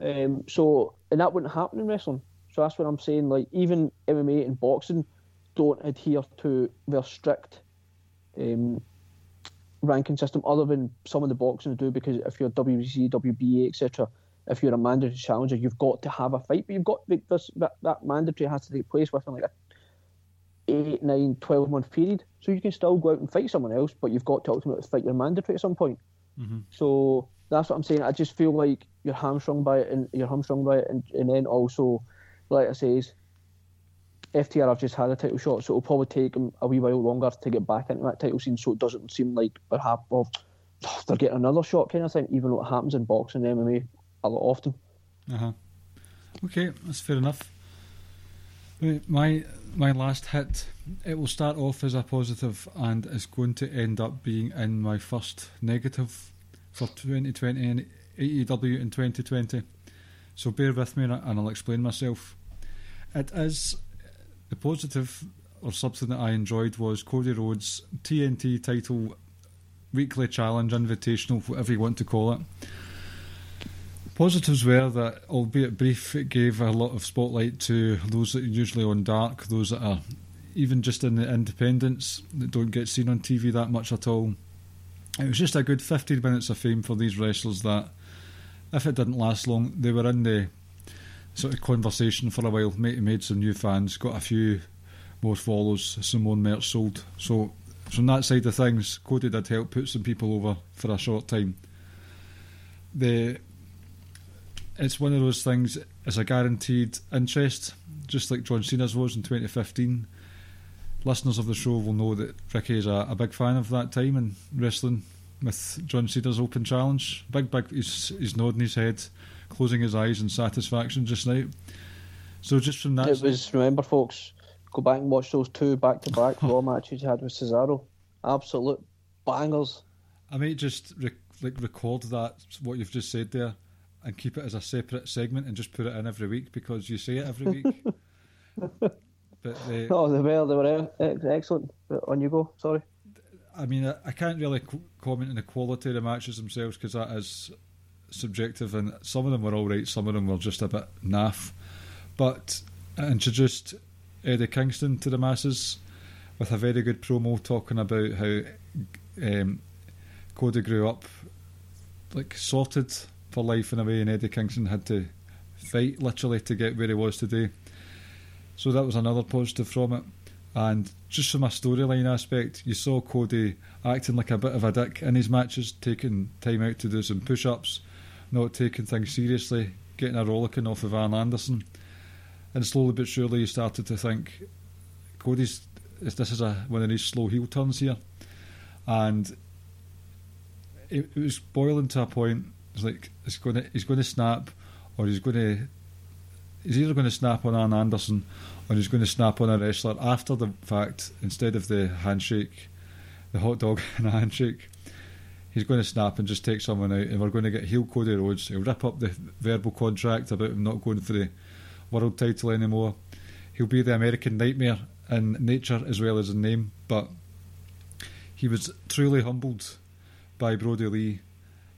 Um, so, and that wouldn't happen in wrestling. So that's what I'm saying. Like, even MMA and boxing don't adhere to their strict um, ranking system, other than some of the boxing do. Because if you're WBC, WBA, etc., if you're a mandatory challenger, you've got to have a fight, but you've got like, this, that, that mandatory has to take place within like a eight, nine, 12 month period. So you can still go out and fight someone else, but you've got to ultimately fight your mandatory at some point. So that's what I'm saying. I just feel like you're hamstrung by it, and you're hamstrung by it, and, and then also, like I says, FTR have just had a title shot, so it'll probably take them a wee while longer to get back into that title scene. So it doesn't seem like happy. Well, they're getting another shot kind of thing, even though it happens in boxing and MMA a lot often. Uh huh. Okay, that's fair enough. My my last hit. It will start off as a positive and is going to end up being in my first negative for 2020 and AEW in 2020. So bear with me and I'll explain myself. It is the positive or something that I enjoyed was Cody Rhodes TNT title weekly challenge invitational whatever you want to call it. Positives were that, albeit brief, it gave a lot of spotlight to those that are usually on dark, those that are even just in the independents that don't get seen on TV that much at all. It was just a good 15 minutes of fame for these wrestlers that, if it didn't last long, they were in the sort of conversation for a while, made, made some new fans, got a few more follows, some more merch sold. So, from that side of things, Cody did help put some people over for a short time. The it's one of those things. It's a guaranteed interest, just like John Cena's was in 2015. Listeners of the show will know that Ricky is a, a big fan of that time in wrestling with John Cena's Open Challenge. Big, big. He's, he's nodding his head, closing his eyes in satisfaction just now. So just from that, It was, remember, folks, go back and watch those two back to back Raw matches you had with Cesaro. Absolute bangers. I might just rec- like record that what you've just said there, and keep it as a separate segment and just put it in every week because you say it every week. but the, Oh, they were, they were uh, excellent. But on you go, sorry. I mean, I, I can't really c- comment on the quality of the matches themselves because that is subjective, and some of them were all right, some of them were just a bit naff. But it introduced Eddie Kingston to the masses with a very good promo talking about how um, Cody grew up like sorted for life in a way, and Eddie Kingston had to fight literally to get where he was today. So that was another positive from it. And just from a storyline aspect, you saw Cody acting like a bit of a dick in his matches, taking time out to do some push ups, not taking things seriously, getting a rollicking off of Arn Anderson. And slowly but surely, you started to think Cody's this is a one of these slow heel turns here. And it, it was boiling to a point. It's like it's going to he's going to snap, or he's going to he's either going to snap on Arn Anderson or he's going to snap on a wrestler after the fact instead of the handshake, the hot dog and a handshake. He's going to snap and just take someone out, and we're going to get heel Cody Rhodes. He'll rip up the verbal contract about him not going for the world title anymore. He'll be the American Nightmare in nature as well as in name, but he was truly humbled by Brodie Lee,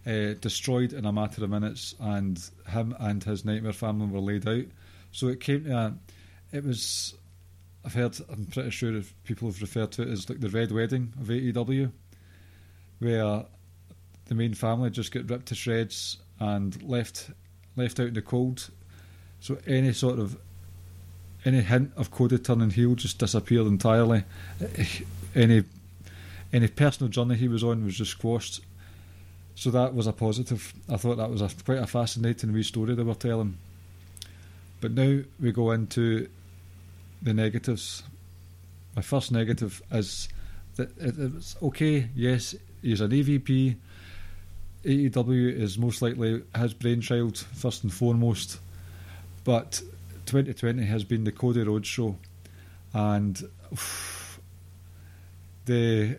uh, destroyed in a matter of minutes, and him and his Nightmare family were laid out. So it came to a, it was. I've heard. I'm pretty sure people have referred to it as like the Red Wedding of AEW, where the main family just get ripped to shreds and left left out in the cold. So any sort of any hint of Cody turning heel just disappeared entirely. Eh, any any personal journey he was on was just squashed. So that was a positive. I thought that was a, quite a fascinating wee story they were telling. But now we go into the negatives. My first negative is that it, it's okay. Yes, he's an EVP. AEW is most likely his brainchild first and foremost, but 2020 has been the Cody Rhodes show, and oof, the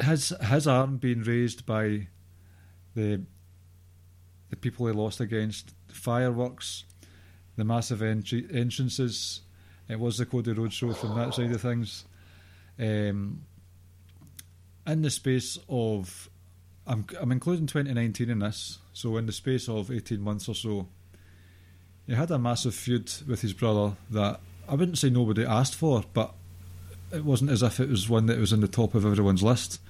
his his arm being raised by the the people he lost against, fireworks, the massive entry, entrances. It was the Cody Rhodes show from that side of things. Um, in the space of, I'm I'm including 2019 in this, so in the space of 18 months or so, he had a massive feud with his brother that I wouldn't say nobody asked for, but it wasn't as if it was one that was in the top of everyone's list.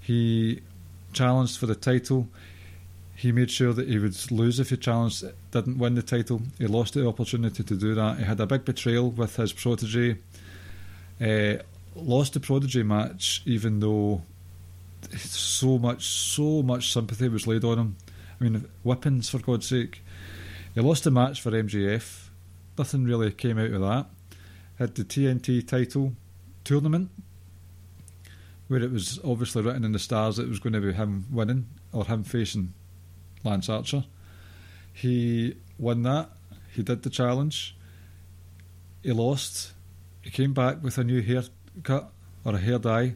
He challenged for the title. He made sure that he would lose if he challenged, didn't win the title. He lost the opportunity to do that. He had a big betrayal with his protege. Uh, lost the protege match, even though so much, so much sympathy was laid on him. I mean, whippings for God's sake. He lost the match for MJF. Nothing really came out of that. Had the TNT title tournament, where it was obviously written in the stars that it was going to be him winning or him facing Lance Archer. He won that. He did the challenge. He lost. He came back with a new haircut or a hair dye.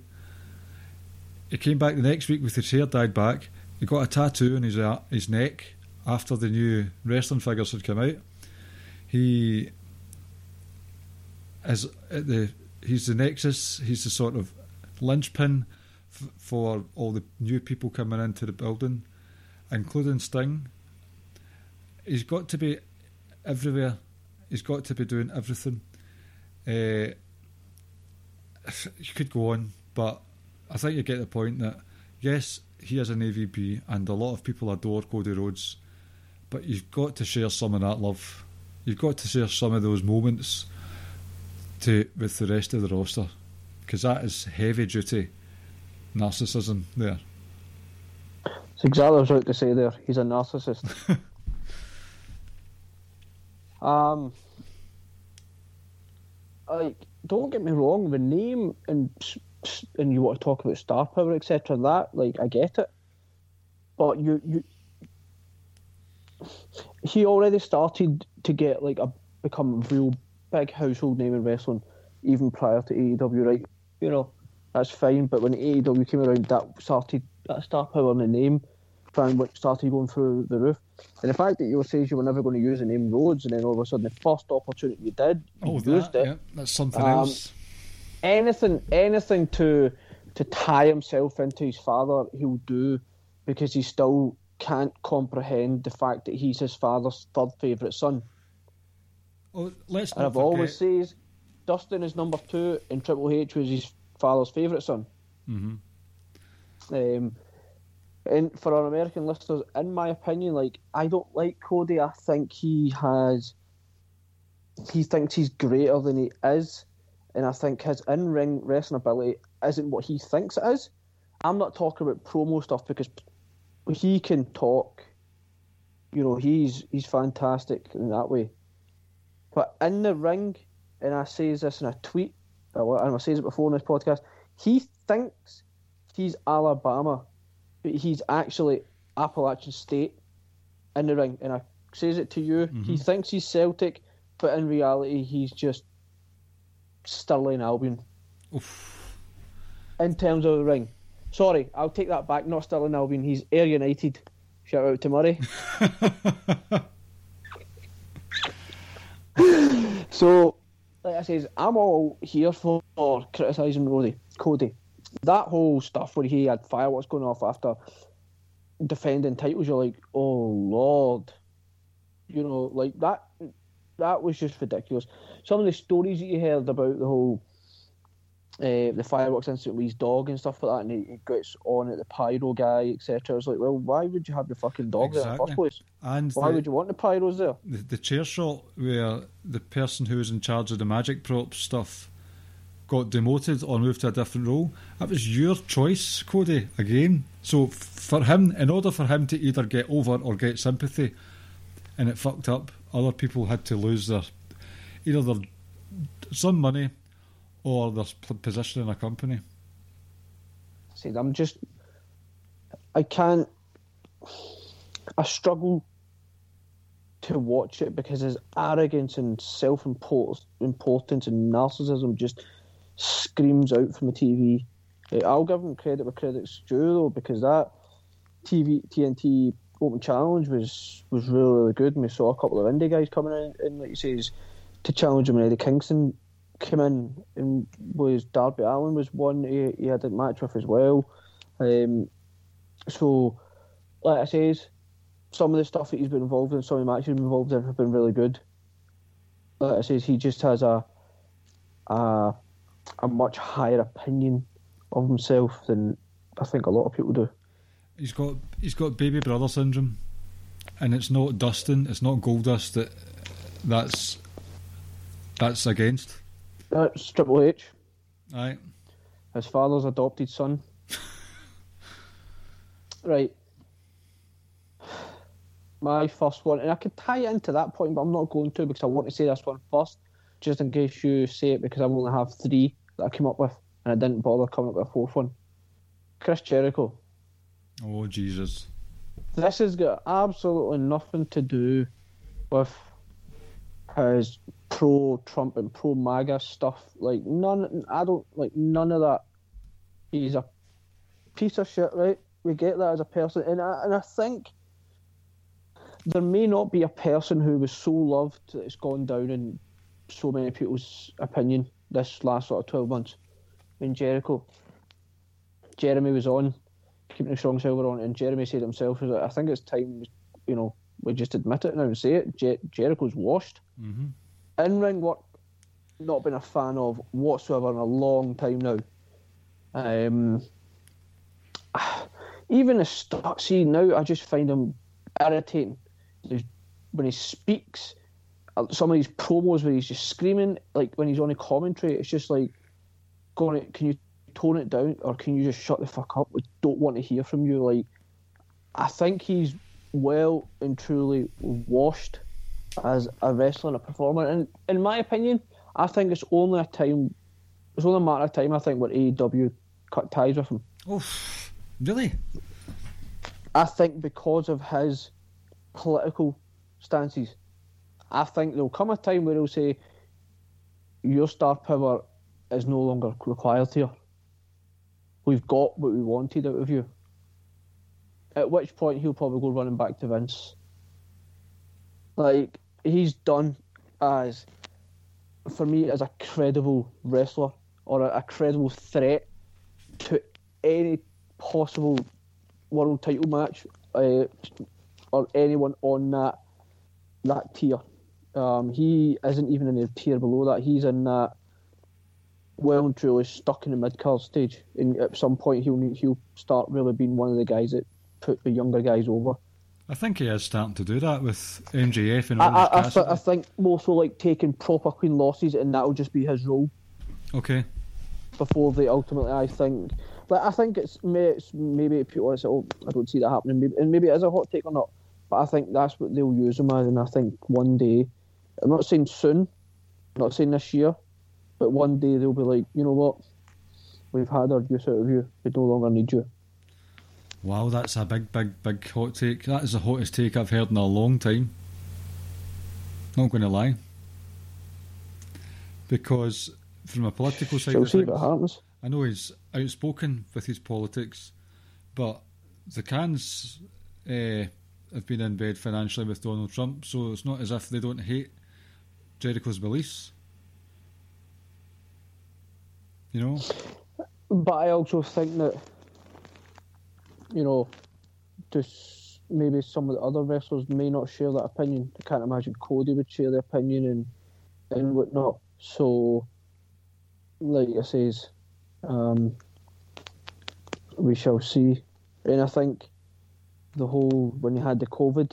He came back the next week with his hair dyed back. He got a tattoo on his uh, his neck after the new wrestling figures had come out. He is at the he's the nexus. He's the sort of linchpin f- for all the new people coming into the building, including Sting. He's got to be everywhere. He's got to be doing everything. Uh, you could go on, but I think you get the point that yes, he is an EVP, and a lot of people adore Cody Rhodes, but you've got to share some of that love. You've got to share some of those moments to with the rest of the roster because that is heavy duty narcissism there. It's exactly what I was about to say there. He's a narcissist. um, like, don't get me wrong, the name and and you want to talk about star power, etc. That, like, I get it, but you you he already started to get like a become a real big household name in wrestling even prior to AEW, right? You know, that's fine. But when AEW came around, that started that star power in the name fan started going through the roof. And the fact that you were saying you were never going to use the name Rhodes, and then all of a sudden the first opportunity you did, you Oh, used that, it. yeah, that's something Um, else. Anything, anything to to tie himself into his father, he'll do because he still can't comprehend the fact that he's his father's third favourite son. Oh, let's And I've always forget- says Dustin is number two, and Triple H was his father's favourite son. Mhm. Um, and for our American listeners, in my opinion, like I don't like Cody. I think he has, he thinks he's greater than he is, and I think his in-ring wrestling ability isn't what he thinks it is. I'm not talking about promo stuff because he can talk. You know, he's he's fantastic in that way. But in the ring, and I say this in a tweet, and I say it before in this podcast, he thinks he's Alabama, but he's actually Appalachian State in the ring. And I says it to you, he mm-hmm. thinks he's Celtic, but in reality, he's just Stirling Albion Oof. in terms of the ring. Sorry, I'll take that back. Not Stirling Albion. He's Ayr United. Shout out to Murray. so, like I says, I'm all here for, for criticising Roddy, Cody. That whole stuff where he had fireworks going off after defending titles, you're like, oh lord, you know, like that. That was just ridiculous. Some of the stories that you heard about the whole uh, the fireworks incident with his dog and stuff like that, and he, he gets on at the pyro guy, etc. It's like, well, why would you have the fucking dog there in the first place? And Why the, would you want the pyros there? the, the chair shot where the person who was in charge of the magic props stuff got demoted or moved to a different role. That was your choice, Cody, again. So for him, in order for him to either get over or get sympathy, and it fucked up, other people had to lose their either their some money or their position in a company. See, I'm just, I can't, I struggle to watch it because his arrogance and self-importance and narcissism just screams out from the TV. Uh, I'll give him credit where credit's due though, because that TV TNT Open Challenge was was really really good, and we saw a couple of indie guys coming in, and like you say, to challenge him. Eddie Kingston came in and was Darby Allin was one he, he had a match with as well. Um, so, like I says, some of the stuff that he's been involved in, some of the matches he's been involved in have been really good. Like I says, he just has a a, a much higher opinion of himself than I think a lot of people do. He's got he's got baby brother syndrome, and it's not Dustin, it's not Goldust that that's that's against. That's Triple H, Aye. his father's adopted son. right. My first one, and I could tie it into that point, but I'm not going to because I want to say this one first, just in case you say it because I only have three that I came up with, and I didn't bother coming up with a fourth one. Chris Jericho. Oh Jesus. this has got absolutely nothing to do with his pro Trump and pro MAGA stuff. Like none, I don't like none of that. He's a piece of shit, right? We get that as a person, and I, and I think there may not be a person who was so loved that it's gone down in so many people's opinion this last sort of twelve months. In Jericho, Jeremy was on keeping the strong silver on, and Jeremy said himself, "Is like, I think it's time, you know, we just admit it now and say it. Jer- Jericho's washed. Mm-hmm. In ring work, not been a fan of whatsoever in a long time now. Um, even the stuff. See now, I just find him irritating. There's, when he speaks, uh, some of these promos where he's just screaming, like when he's on a commentary, it's just like, going, can you tone it down or can you just shut the fuck up? We don't want to hear from you. Like, I think he's well and truly washed as a wrestler and a performer. And in my opinion, I think it's only a time, it's only a matter of time. I think where AEW cut ties with him. Oh, really? I think because of his political stances, I think there'll come a time where he'll say, "Your star power is no longer required here. We've got what we wanted out of you." At which point he'll probably go running back to Vince. Like he's done as, for me, as a credible wrestler or a, a credible threat to any possible world title match uh, or anyone on that that tier. Um, he isn't even in the tier below that. He's in that well and truly stuck in the mid card stage. And at some point, he'll he'll start really being one of the guys that put the younger guys over. I think he is starting to do that with MJF and I, all I, I, th- I think more so like taking proper clean losses, and that'll just be his role Okay. before they ultimately. I think, but I think it's, may, it's maybe people say, "Oh, I don't see that happening," maybe, and maybe it is a hot take or not. But I think that's what they'll use him as, and I think one day, I'm not saying soon, I'm not saying this year, but one day they'll be like, you know what, we've had our use out of you, we no longer need you. Wow, that's a big, big, big hot take. That is the hottest take I've heard in a long time. Not going to lie. Because from a political side we'll of see things, happens. I know he's outspoken with his politics, but the Khans uh, have been in bed financially with Donald Trump, so it's not as if they don't hate Jericho's beliefs. You know? But I also think that, you know, just maybe some of the other wrestlers may not share that opinion. I can't imagine Cody would share the opinion and and whatnot. So, like I says, um, we shall see. And I think the whole when you had the COVID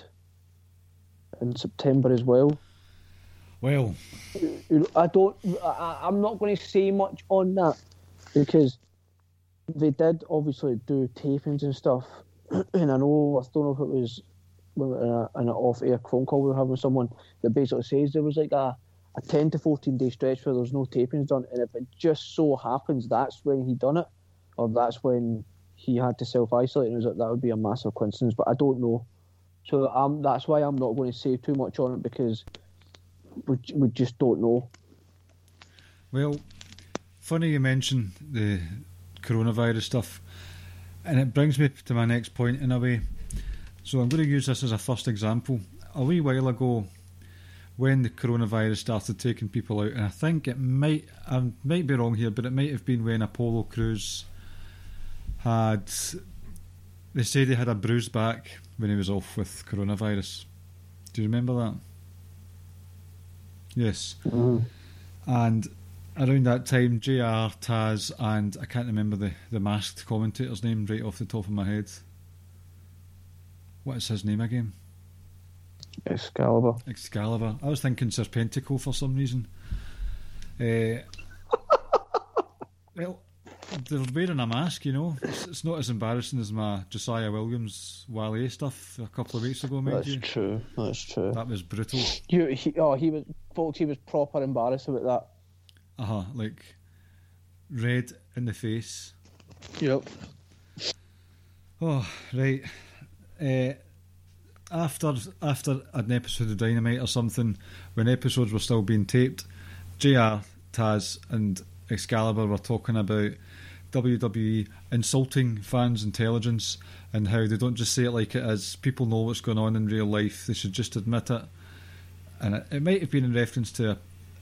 in September as well. Well, I don't. I, I'm not going to say much on that because they did obviously do tapings and stuff, and I know I don't know if it was in uh, an off-air phone call we were having someone that basically says there was like a, a 10 to 14 day stretch where there's no tapings done, and if it just so happens that's when he done it, or that's when he had to self-isolate, and it was like, that would be a massive coincidence, but I don't know. So that's why I'm not going to say too much on it because we, we just don't know. Well, funny you mention the coronavirus stuff, and it brings me to my next point in a way. So I'm going to use this as a first example. A wee while ago, when the coronavirus started taking people out, and I think it might, I might be wrong here, but it might have been when Apollo Crews had, they said he had a bruised back when he was off with coronavirus. Do you remember that? Yes. Mm-hmm. And around that time, JR, Taz, and I can't remember the, the masked commentator's name right off the top of my head. What is his name again? Excalibur. Excalibur. I was thinking Serpentico for some reason. Uh, well, they're wearing a mask, you know. It's, it's, not as embarrassing as my Josiah Williams Wale stuff a couple of weeks ago, mate. That's you. true. That's true. That was brutal. You, he, oh, he was, folks. He was proper embarrassed about that. Uh huh. Like red in the face. Yep. Oh right. Uh, after after an episode of Dynamite or something, when episodes were still being taped, JR Taz and Excalibur were talking about WWE insulting fans' intelligence and how they don't just say it like it is. People know what's going on in real life. They should just admit it. And it, it might have been in reference to a,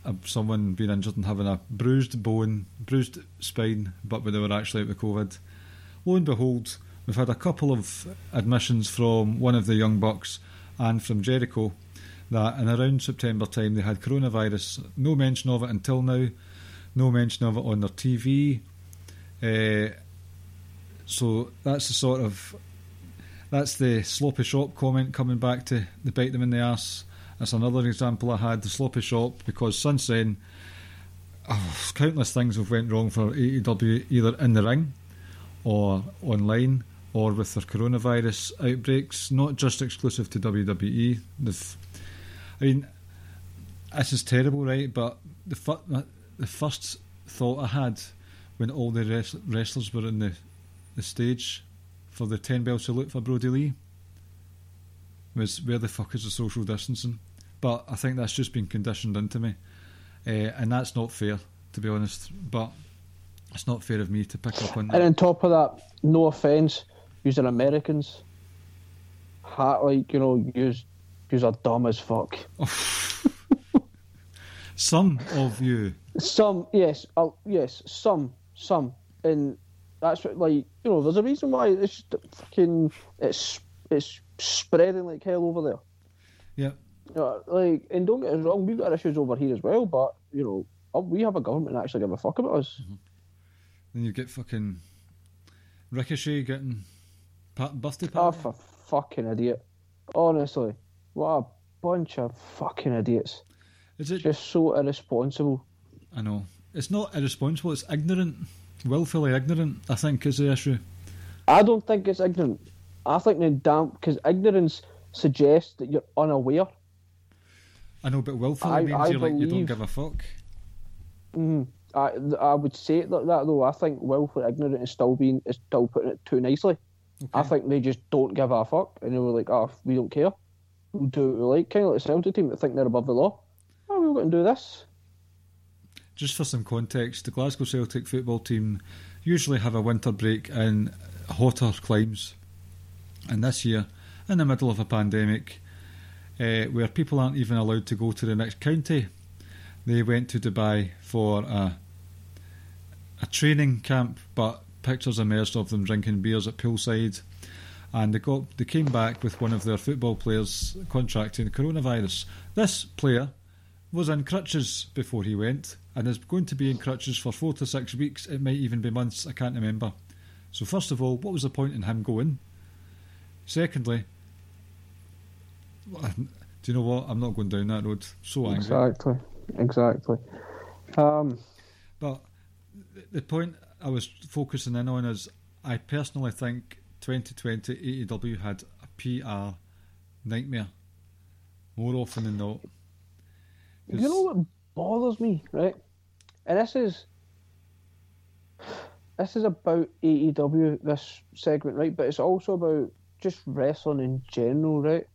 a, someone being injured and having a bruised bone, bruised spine, but when they were actually out with COVID. Lo and behold, we've had a couple of admissions from one of the Young Bucks and from Jericho that in around September time they had coronavirus. No mention of it until now. No mention of it on their TV. Uh, so that's the sort of that's the sloppy shop comment coming back to the bite them in the ass. That's another example I had the sloppy shop because since then, oh, countless things have went wrong for AEW either in the ring or online or with their coronavirus outbreaks. Not just exclusive to WWE. They've, I mean, this is terrible, right? But the the first thought I had when all the wrestlers were in the, the stage for the 10 bell salute for Brodie Lee was where the fuck is the social distancing? But I think that's just been conditioned into me. Uh, and that's not fair, to be honest. But it's not fair of me to pick up on that. And on top of that, no offence, you're Americans. Hat like, you know, use use are dumb as fuck. some of you. Some, yes, uh, yes, some, some, and that's what, like, you know, there's a reason why it's fucking, it's, it's spreading like hell over there. Yeah. You know, like, and don't get us wrong, we've got issues over here as well, but you know, uh, we have a government that actually give a fuck about us. Mm-hmm. Then you get fucking Ricochet getting pat- birthday party. Oh, for fucking idiot! Honestly, what a bunch of fucking idiots. Is it just so irresponsible? I know. It's not irresponsible, it's ignorant. Willfully ignorant, I think, is the issue. I don't think it's ignorant. I think the damn because ignorance suggests that you're unaware. I know, but willfully I, means I you're believe, like you don't give a fuck. Mm, I I would say it like that though. I think willfully ignorant is still being is still putting it too nicely. Okay. I think they just don't give a fuck and they were like, oh, we don't care. We'll do what we like. Kind of like the Celtic team that think they're above the law. Oh, we're going to do this. Just for some context, the Glasgow Celtic football team usually have a winter break in hotter climes. And this year, in the middle of a pandemic, uh, where people aren't even allowed to go to the next county, they went to Dubai for a, a training camp, but pictures emerged of them drinking beers at poolside. And they got they came back with one of their football players contracting coronavirus. This player was in crutches before he went, and is going to be in crutches for four to six weeks. It might even be months. I can't remember. So first of all, what was the point in him going? Secondly, do you know what? I'm not going down that road. So angry. Exactly. Exactly. Um, But the point I was focusing in on is I personally think 2020 AEW had a PR nightmare more often than not. you know what bothers me, right? And this is this is about AEW this segment, right? But it's also about just wrestling in general, right?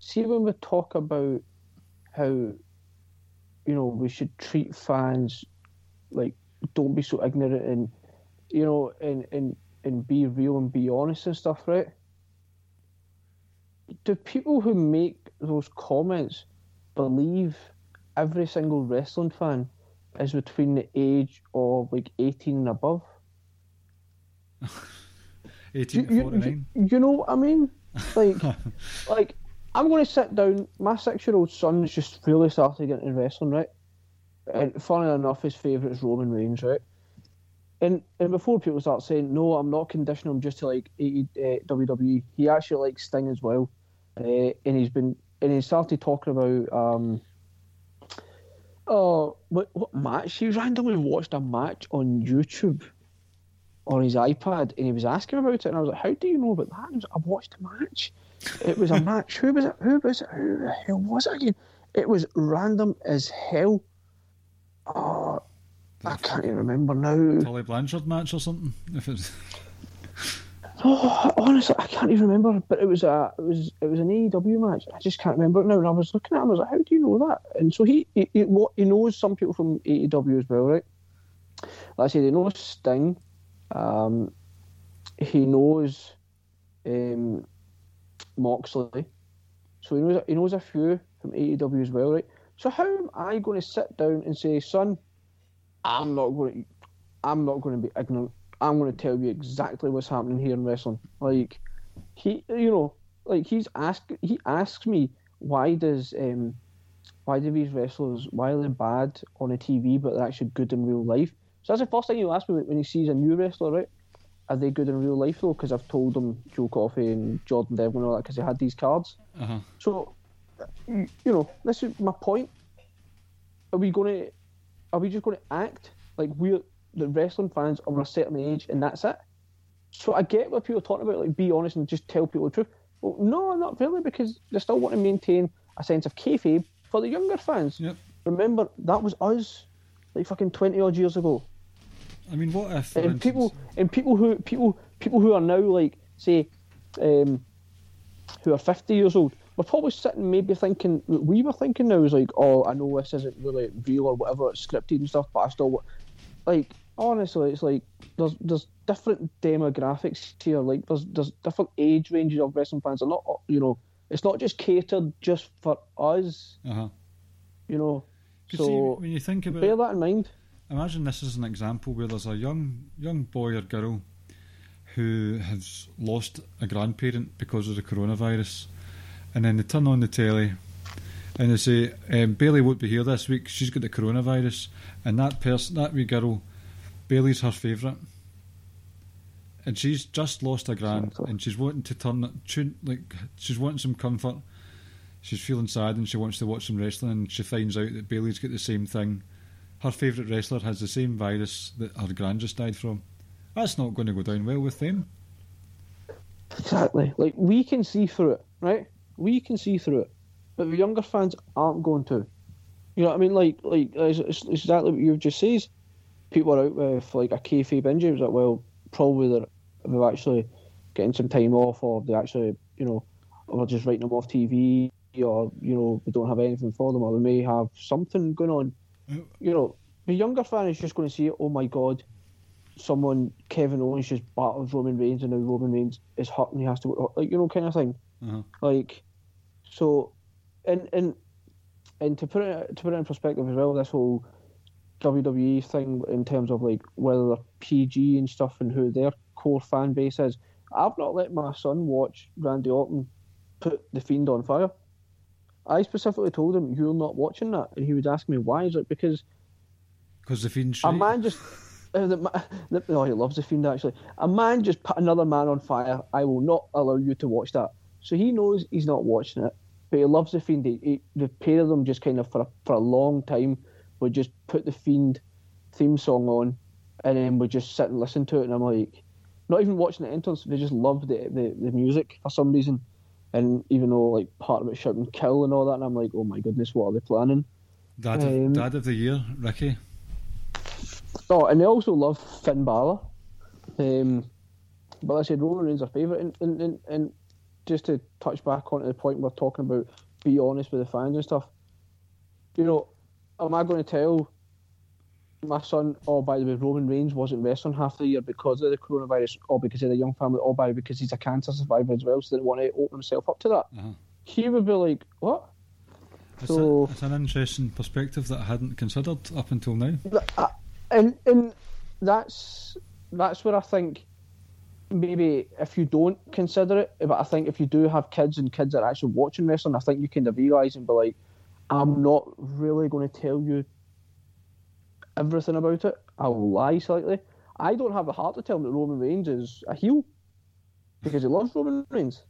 See when we talk about how you know we should treat fans like don't be so ignorant and you know and and and be real and be honest and stuff, right? Do people who make those comments believe every single wrestling fan is between the age of like 18 and above. 18 to You, 49. you, you know what I mean? Like, like I'm going to sit down. My six-year-old son's just really started getting into wrestling, right? And funny enough, his favourite is Roman Reigns, right? And and before people start saying no, I'm not conditioning him just to like AE, uh, WWE. He actually likes Sting as well, uh, and he's been and he started talking about um. Oh, what what match? He randomly watched a match on YouTube on his iPad, and he was asking about it, and I was like, "How do you know about that?" Was "I watched a match. It was a match. Who was it? Who was it? Who the hell was it again? It was random as hell. Oh, I can't even remember now. Tully Blanchard match or something. If it's Oh, honestly, I can't even remember. But it was a, it was, it was an AEW match. I just can't remember now. And I was looking at him, I was like, "How do you know that?" And so he, he, he, what, he knows some people from AEW as well, right? Like I said, he knows Sting. Um, he knows um, Moxley. So he knows he knows a few from AEW as well, right? So how am I going to sit down and say, son, I'm not going to, I'm not going to be ignorant. I'm going to tell you exactly what's happening here in wrestling. Like he, you know, like he's asked, he asks me why does um, why do these wrestlers why are they bad on the TV but they're actually good in real life? So that's the first thing he'll ask me when he sees a new wrestler, right? Are they good in real life though? Because I've told him Joe Coffey and Jordan Devlin and all that because they had these cards. uh-huh. So, you you know, this is my point. Are we going to, are we just going to act like we're the wrestling fans of a certain age and that's it? So I get what people are talking about, like be honest and just tell people the truth. Well, no, not really, because they still want to maintain a sense of kayfabe for the younger fans. Yep. Remember, that was us, like fucking twenty odd years ago. I mean, what if And instance, people and people who people people who are now like say um, who are fifty years old we're probably sitting maybe thinking what we were thinking now is like oh I know this isn't really real or whatever it's scripted and stuff but I still wa-" like honestly it's like there's there's different demographics here like there's there's different age ranges of wrestling fans are not you know it's not just catered just for us uh-huh. you know 'Cause see, so when you think about bear that in mind Imagine this is an example where there's a young young boy or girl who has lost a grandparent because of the coronavirus, and then they turn on the telly and they say um, Bayley won't be here this week. She's got the coronavirus, and that person, that wee girl, Bayley's her favourite, and she's just lost a grand, and she's wanting to turn tune like she's wanting some comfort. She's feeling sad and she wants to watch some wrestling, and she finds out that Bayley's got the same thing her favourite wrestler has the same virus that her grand just died from. That's not going to go down well with them. Exactly. Like we can see through it, right? We can see through it, but the younger fans aren't going to. You know what I mean? Like, like it's, it's it's exactly what you've just said. People are out with like a kayfabe injury. It's like, well, probably they're they're actually getting some time off, or they actually, you know, or just writing them off TV, or you know, they don't have anything for them, or they may have something going on. You know, the younger fan is just going to see, oh my god, someone Kevin Owens just battled Roman Reigns and now Roman Reigns is hurt and he has to go, like you know, kind of thing. Uh-huh. Like, so, and and and to put it to put it in perspective as well, this whole WWE thing in terms of like whether they're PG and stuff and who their core fan base is. I've not let my son watch Randy Orton put the Fiend on fire. I specifically told him you're not watching that, and he would ask me why. Is it because Because the Fiend a man just. Uh, the, the, oh, he loves the fiend actually. A man just put another man on fire. I will not allow you to watch that. So he knows he's not watching it, but he loves the fiend. He, he, the pair of them just kind of for a, for a long time would just put the fiend theme song on, and then would just sit and listen to it. And I'm like, not even watching the entrance. They just love the, the the music for some reason. And even though like part of it shouting kill and all that, and I'm like, oh my goodness, what are they planning? Dad, of, Um, Dad of the year, Ricky. Oh, and they also love Finn Balor. Um, but like I said Roman Reigns are favourite. And, and, and, and just to touch back onto the point we're talking about, be honest with the fans and stuff. You know, am I going to tell my son, oh, by the way, Roman Reigns wasn't wrestling half the year because of the coronavirus, or because of the young family, or by because he's a cancer survivor as well, so they want to open himself up to that. Uh-huh. He would be like, what? It's, So- a, it's an interesting perspective that I hadn't considered up until now. Uh, and and that's that's where I think maybe if you don't consider it, but I think if you do have kids and kids are actually watching wrestling, I think you kind of realise and be like, I'm not really going to tell you everything about it. I will lie slightly. I don't have the heart to tell him that Roman Reigns is a heel because he loves Roman Reigns.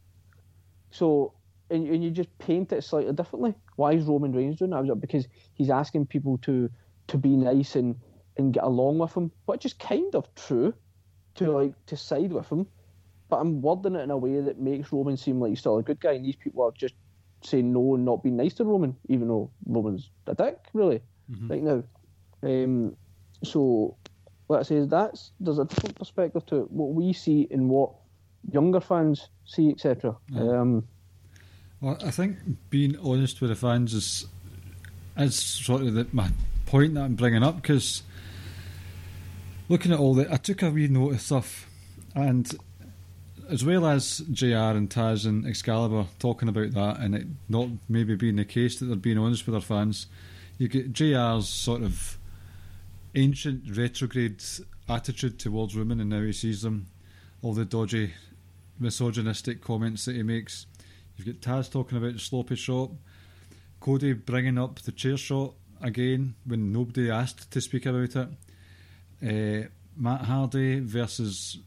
So, and, and you just paint it slightly differently. Why is Roman Reigns doing that? Because he's asking people to to be nice and, and get along with him, which is kind of true to like to side with him. But I'm wording it in a way that makes Roman seem like he's still a good guy, and these people are just saying no and not being nice to Roman, even though Roman's a dick, really, right now. Um, so, let's say that's there's a different perspective to it, what we see and what younger fans see, etc. Um, Well, I think being honest with the fans is is sort of the, my point that I'm bringing up because looking at all that, I took a wee note of stuff, and as well as JR and Taz and Excalibur talking about that, and it not maybe being the case that they're being honest with their fans, you get JR's sort of ancient retrograde attitude towards women, and now he sees them, all the dodgy, misogynistic comments that he makes. You've got Taz talking about the sloppy shop. Cody bringing up the chair shot again when nobody asked to speak about it. Uh, Matt Hardy versus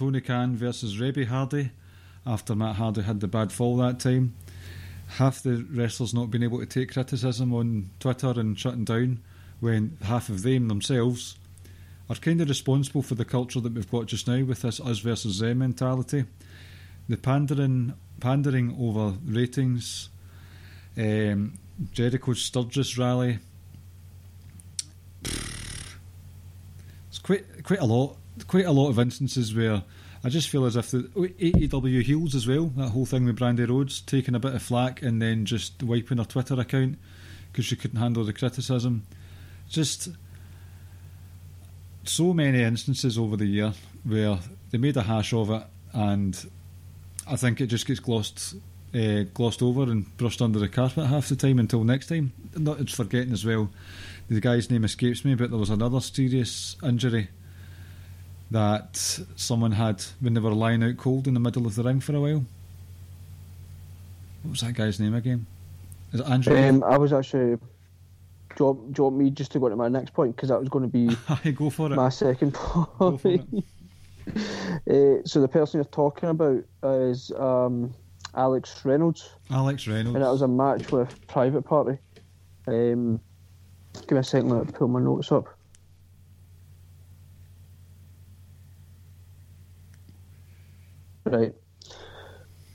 Tony Khan versus Reby Hardy after Matt Hardy had the bad fall that time. Half the wrestlers not being able to take criticism on Twitter and shutting down when half of them themselves are kind of responsible for the culture that we've got just now with this us versus them mentality. The pandering, pandering over ratings, um, Jericho's Sturgis rally. It's quite quite a lot, quite a lot of instances where I just feel as if the AEW heels as well. That whole thing with Brandi Rhodes taking a bit of flack and then just wiping her Twitter account because she couldn't handle the criticism. Just so many instances over the year where they made a hash of it, and I think it just gets glossed uh, glossed over and brushed under the carpet half the time until next time. Not forgetting as well. The guy's name escapes me, but there was another serious injury that someone had when they were lying out cold in the middle of the ring for a while. What was that guy's name again? Is it Andrew? um, I was actually. Do you, want, do you want me just to go to my next point? Because that was going to be go for it. my second point. Uh, so the person you're talking about is um, Alex Reynolds, Alex Reynolds. and that was a match with Private Party. Um, give me a second, let me pull my notes up. Right.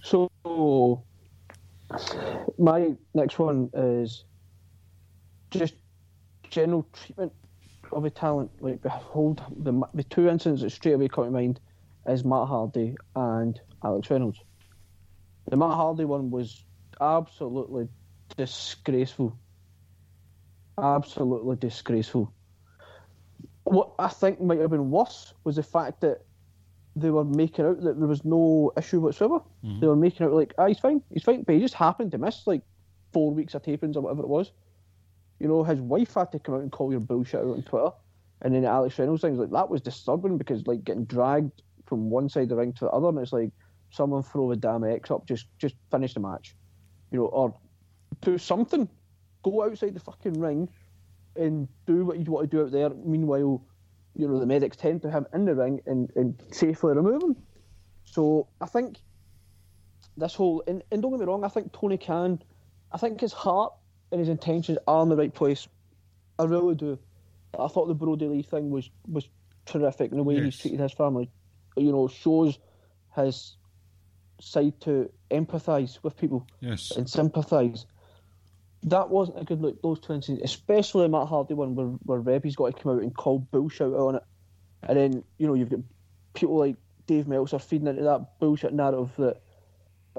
So my next one is just general treatment of a talent. Like behold, the the two incidents that straight away come to mind is Matt Hardy and Alex Reynolds. The Matt Hardy one was absolutely disgraceful. Absolutely disgraceful. what I think might have been worse was the fact that they were making out that there was no issue whatsoever. Mm-hmm. They were making out like, ah, he's fine, he's fine, but he just happened to miss like four weeks of tapings or whatever it was. You know, his wife had to come out and call your bullshit out on Twitter, and then Alex Reynolds things like that was disturbing because like getting dragged from one side of the ring to the other, and it's like someone throw the damn X up, just just finish the match, you know, or do something, go outside the fucking ring and do what you want to do out there. Meanwhile, you know, the medics tend to have in the ring and, and safely remove him. So I think this whole and, and don't get me wrong, I think Tony Khan, I think his heart and his intentions are in the right place. I really do. I thought the Brodie Lee thing was was terrific and the way he's treated his family, you know, shows his side to empathise with people Yes. and sympathise. That wasn't a good look. Those two incidents, especially Matt Hardy one, where where Reby's got to come out and call bullshit out on it, and then you know you've got people like Dave Meltzer feeding into that bullshit narrative that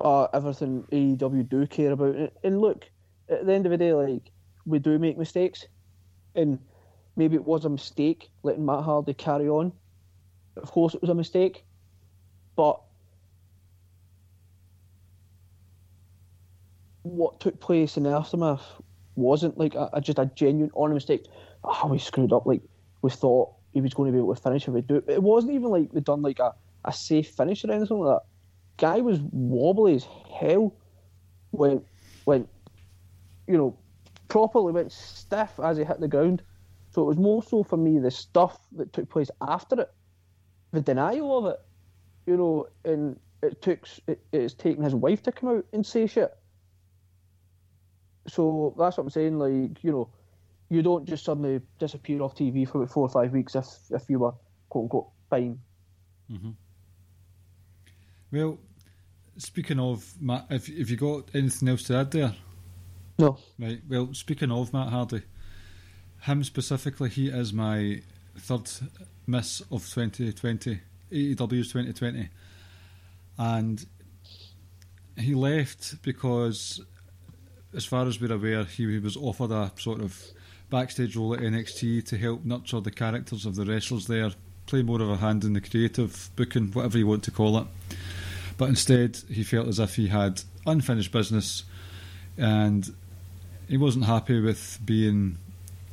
uh, everything AEW do care about. And, and look, at the end of the day, like we do make mistakes, and maybe it was a mistake letting Matt Hardy carry on. Of course, it was a mistake, but what took place in the aftermath wasn't like a, a- just a genuine honest mistake. Oh, we screwed up. Like we thought he was going to be able to finish if we do it. It wasn't even like we'd done like a, a safe finish or anything like that. Guy was wobbly as hell. Went went, you know, properly went stiff as he hit the ground. So it was more so for me the stuff that took place after it, the denial of it, you know, and it took it, it's taken his wife to come out and say shit. So that's what I'm saying. Like you know, you don't just suddenly disappear off TV for about four or five weeks if if you were quote unquote fine. Mm-hmm. Well, speaking of Matt, if if you got anything else to add there, No, right? Well, speaking of Matt Hardy, him specifically, he is my third miss of 2020, AEW's 2020, and he left because, as far as we're aware, he, he was offered a sort of backstage role at NXT to help nurture the characters of the wrestlers there, play more of a hand in the creative booking, whatever you want to call it. But instead, he felt as if he had unfinished business, and he wasn't happy with being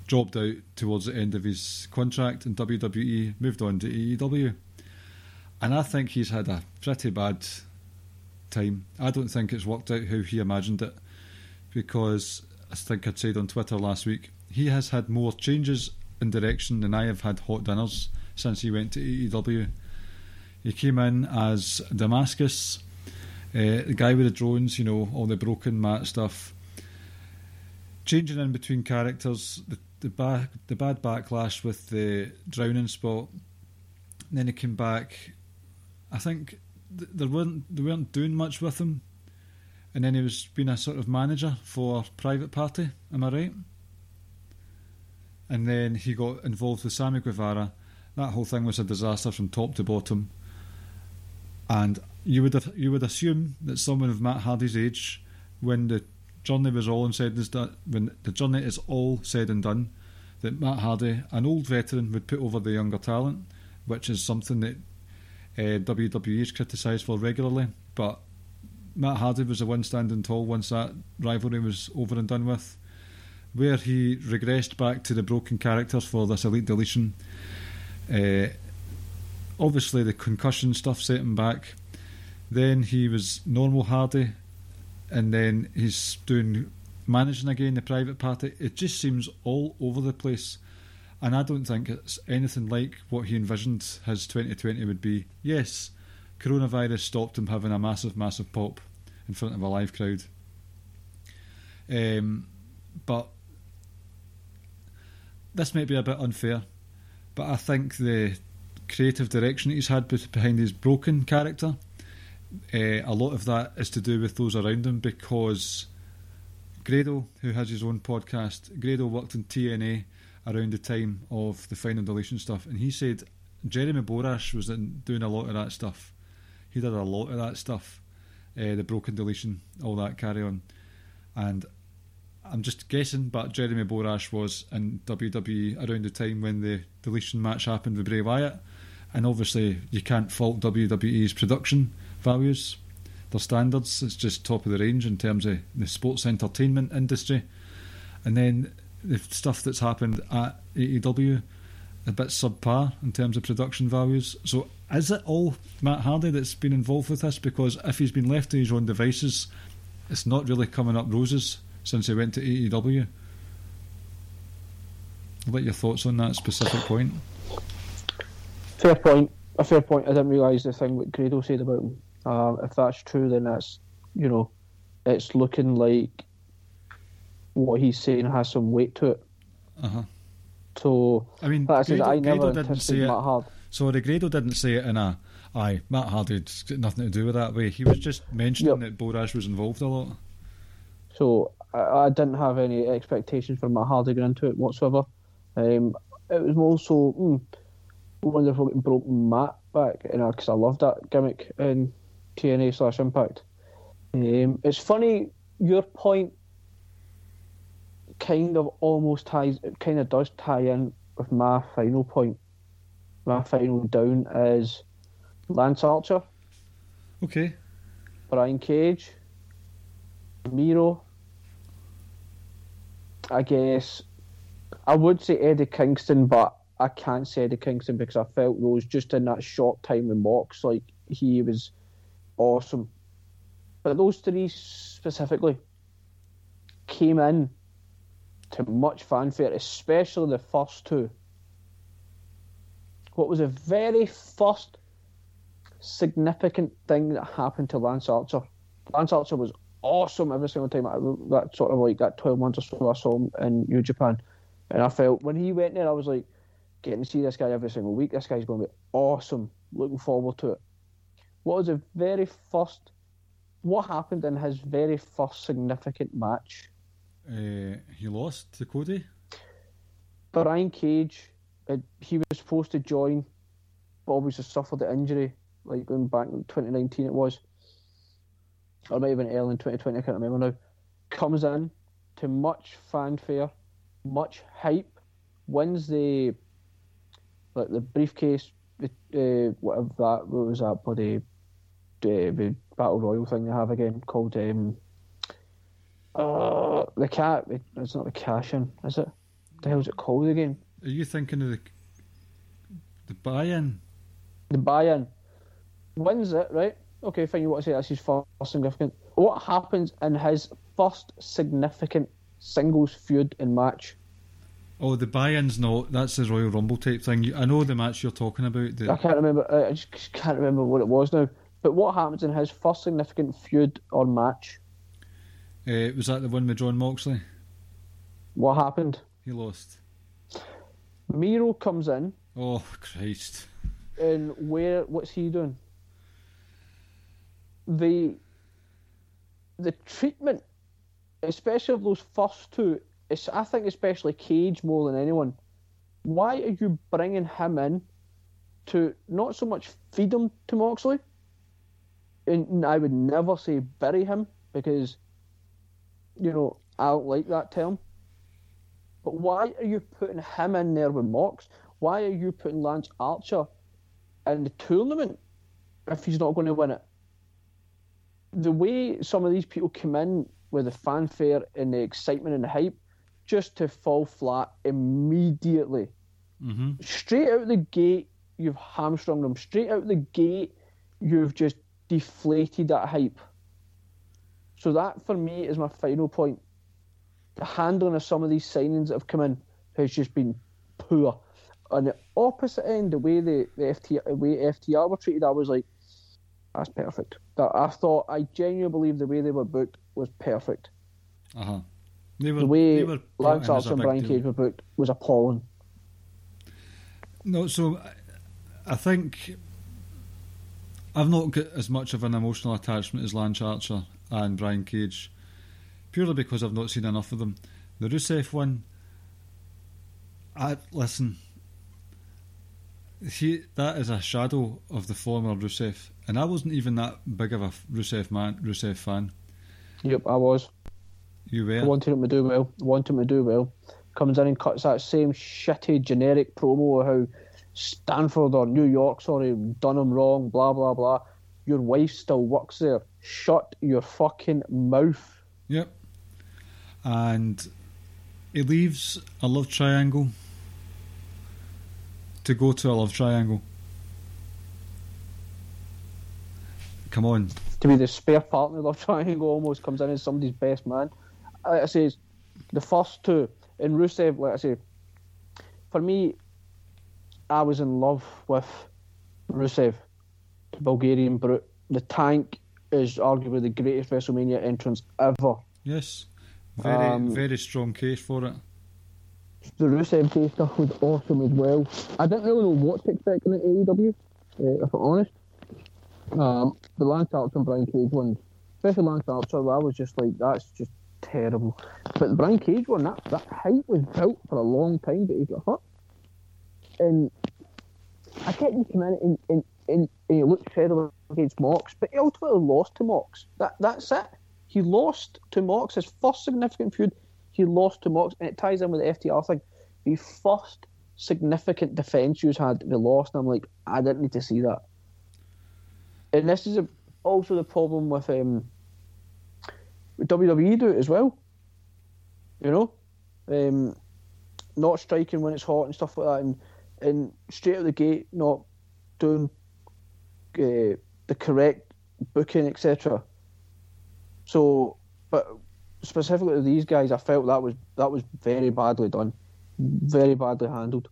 dropped out towards the end of his contract in WWE, moved on to AEW. And I think he's had a pretty bad time. I don't think it's worked out how he imagined it because I think I'd said on Twitter last week, he has had more changes in direction than I have had hot dinners since he went to AEW. He came in as Damascus, uh, the guy with the drones, you know, all the broken mat stuff. Changing in between characters, the the, ba- the bad backlash with the drowning spot. Then he came back. I think th- there weren't they weren't doing much with him, and then he was being a sort of manager for Private Party. Am I right? And then he got involved with Sammy Guevara. That whole thing was a disaster from top to bottom. And you would you would assume that someone of Matt Hardy's age, when the journey was all and said when the journey is all said and done, that Matt Hardy, an old veteran, would put over the younger talent, which is something that uh, WWE is criticised for regularly. But Matt Hardy was the one standing tall once that rivalry was over and done with. Where he regressed back to the broken characters for this elite deletion. Uh, obviously, the concussion stuff set him back. Then he was normal Hardy, and then he's doing managing again the private party. It just seems all over the place, and I don't think it's anything like what he envisioned his 2020 would be. Yes, coronavirus stopped him having a massive, massive pop in front of a live crowd. Um, but this might be a bit unfair, but I think the creative direction he's had behind his broken character, uh, a lot of that is to do with those around him because Grado, who has his own podcast, Grado worked in TNA around the time of the final deletion stuff, and he said Jeremy Borash was in, doing a lot of that stuff. He did a lot of that stuff, uh, the broken deletion, all that carry on, and I'm just guessing, but Jeremy Borash was in WWE around the time when the deletion match happened with Bray Wyatt. And obviously, you can't fault WWE's production values, their standards. It's just top of the range in terms of the sports entertainment industry. And then the stuff that's happened at AEW, a bit subpar in terms of production values. So, is it all Matt Hardy that's been involved with this? Because if he's been left to his own devices, it's not really coming up roses since he went to AEW. What are your thoughts on that specific point? Fair point. A fair point. I didn't realise the thing that Grado said about him. Um, if that's true, then that's you know, it's looking like what he's saying has some weight to it. Uh huh. So I mean, like I said, Grado- I never Grado didn't say it. Matt Hard. So the Grado didn't say it in a aye, Matt Hardy's got nothing to do with that way. He was just mentioning Yep. that Borash was involved a lot. So I, I didn't have any expectations for Matt Hardy going into it whatsoever. Um, it was more so mm, wonderful getting broken Matt back, you know, because I loved that gimmick in TNA slash Impact. Um, it's funny your point kind of almost ties, it kind of does tie in with my final point. My final down is Lance Archer, Okay. Brian Cage, Miro. I guess I would say Eddie Kingston, but I can't say Eddie Kingston because I felt those just in that short time with Mox, like he was awesome. But those three specifically came in to much fanfare, especially the first two. What was the very first significant thing that happened to Lance Archer? Lance Archer was awesome every single time. I, that sort of like that twelve months or so I saw him in New Japan, and I felt when he went there, I was like, getting to see this guy every single week. This guy's going to be awesome. Looking forward to it. What was the very first? What happened in his very first significant match? Uh, he lost to Cody. Brian Cage, he was supposed to join, but obviously suffered the injury, like going back in 2019 it was. Or maybe even early in 2020, I can't remember now. Comes in to much fanfare, much hype, wins the like the briefcase, the uh, whatever that what was that bloody uh, the battle royal thing they have again called um, uh, the cat. It's not the cash in, is it? the hell's it called again? Are you thinking of the the buy-in? The buy-in wins it, right? Okay, fine. You want to say that's his first significant? What happens in his first significant singles feud and match? Oh, the buy-in's not. That's the Royal Rumble type thing. I know the match you're talking about. I can't remember. I just can't remember what it was now. But what happens in his first significant feud or match? uh, was that the one with Jon Moxley? What happened? He lost. Miro comes in, Oh Christ! and where? What's he doing? The the treatment, especially of those first two, it's, I think especially Cage more than anyone. Why are you bringing him in to not so much feed him to Moxley? And I would never say bury him because, you know, I don't like that term. But why are you putting him in there with Mox? Why are you putting Lance Archer in the tournament if he's not going to win it? The way some of these people come in with the fanfare and the excitement and the hype, just to fall flat immediately. hmm Straight out the gate, you've hamstrung them. Straight out the gate, you've just deflated that hype. So that for me is my final point. The handling of some of these signings that have come in has just been poor. On the opposite end, the way the, the FT, the way FTR were treated, I was like, that's perfect. That I thought I genuinely believe the way they were booked was perfect. Uh huh. They were The way they were Lance Archer and Brian deal. Cage were booked was appalling. No, so I- I think I've not got as much of an emotional attachment as Lance Archer and Brian Cage, purely because I've not seen enough of them. The Rusev one, I listen. He that is a shadow of the former Rusev, and I wasn't even that big of a Rusev man, Rusev fan. Yep, I was. You I were. wanted him to do well. Wanted him to do well. Comes in and cuts that same shitty generic promo of how Stamford or New York, sorry, done him wrong, blah blah blah. Your wife still works there. Shut your fucking mouth. Yep. And it leaves a love triangle to go to a love triangle. Come on. To be the spare partner of the triangle almost comes in as somebody's best man. Like I say, the first two in Rusev, like I say, for me, I was in love with Rusev, the Bulgarian brute. The tank is arguably the greatest WrestleMania entrance ever. Yes. Very, Um, very strong case for it. The Rusev Day stuff was awesome as well. I didn't really know what to expect in the AEW, uh, if I'm honest. Um, the Lance Archer and Brian Cage one, especially Lance Archer, I was just like, that's just terrible. But the Brian Cage one, that, that hype was built for a long time, but he got hurt. And I get him come in and, and, and, and he looked credible against Mox, but he ultimately lost to Mox. That That's it. He lost to Mox. His first significant feud, he lost to Mox, and it ties in with the FTR thing. The first significant defence you had, they lost, and I'm like, I didn't need to see that. And this is a, also the problem with um, WWE do it as well. You know, um, not striking when it's hot and stuff like that, and and straight out the gate not doing uh, the correct booking, etc. So, but specifically to these guys, I felt that was that was very badly done, very badly handled.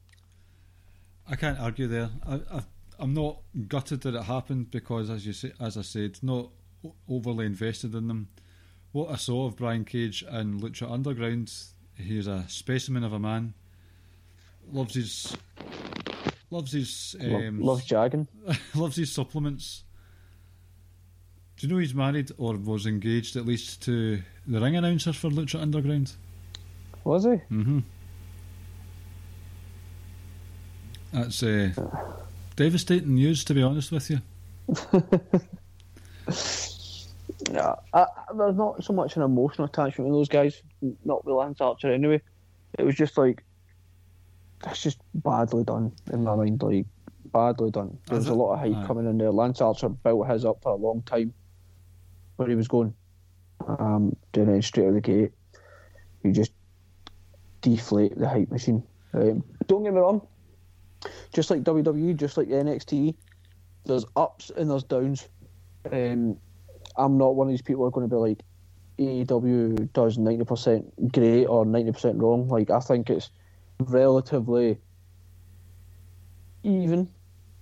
I can't argue there. I, I, I'm not gutted that it happened because, as you say, as I said, not overly invested in them. What I saw of Brian Cage and Lucha Underground, he's a specimen of a man. Loves his, loves his, um, Loves jagging. loves his supplements. Do you know he's married or was engaged at least to the ring announcer for Lucha Underground? Was he? Mm-hmm. That's uh, devastating news, to be honest with you. Yeah, I, there's not so much an emotional attachment with those guys. Not with Lance Archer anyway. It was just like that's just badly done in my mind. Like badly done. There was a lot of hype coming in there. Lance Archer built his up for a long time. Where he was going, um, doing it straight out of the gate. You just deflate the hype machine. Um, don't get me wrong. Just like WWE, just like NXT, there's ups and there's downs. Um, I'm not one of these people who are going to be like AEW does 90% great or 90% wrong. Like I think it's relatively even.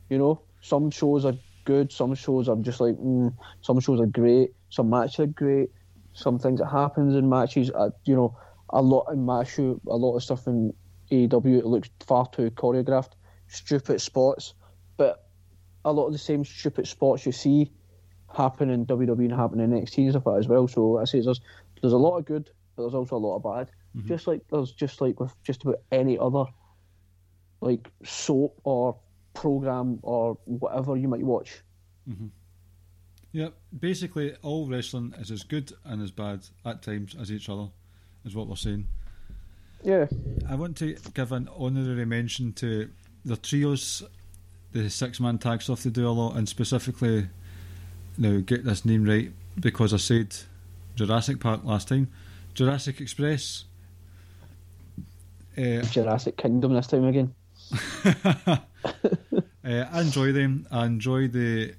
You know, some shows are good, some shows are just like mm, some shows are great, some matches are great, some things that happens in matches. Are, you know, a lot in my a lot of stuff in AEW it looks far too choreographed, stupid spots, but a lot of the same stupid spots you see happen in WWE and happen in NXT and stuff like that as well. So I say there's there's a lot of good, but there's also a lot of bad. Mm-hmm. Just like there's just like with just about any other like soap or program or whatever you might watch. Mm-hmm. Yeah, basically, all wrestling is as good and as bad at times as each other, is what we're saying. Yeah. I want to give an honorary mention to the trios, the six man tag stuff they do a lot, and specifically, now get this name right because I said Jurassic Park last time. Jurassic Express. Uh, Jurassic Kingdom this time again. uh, I enjoy them. I enjoy the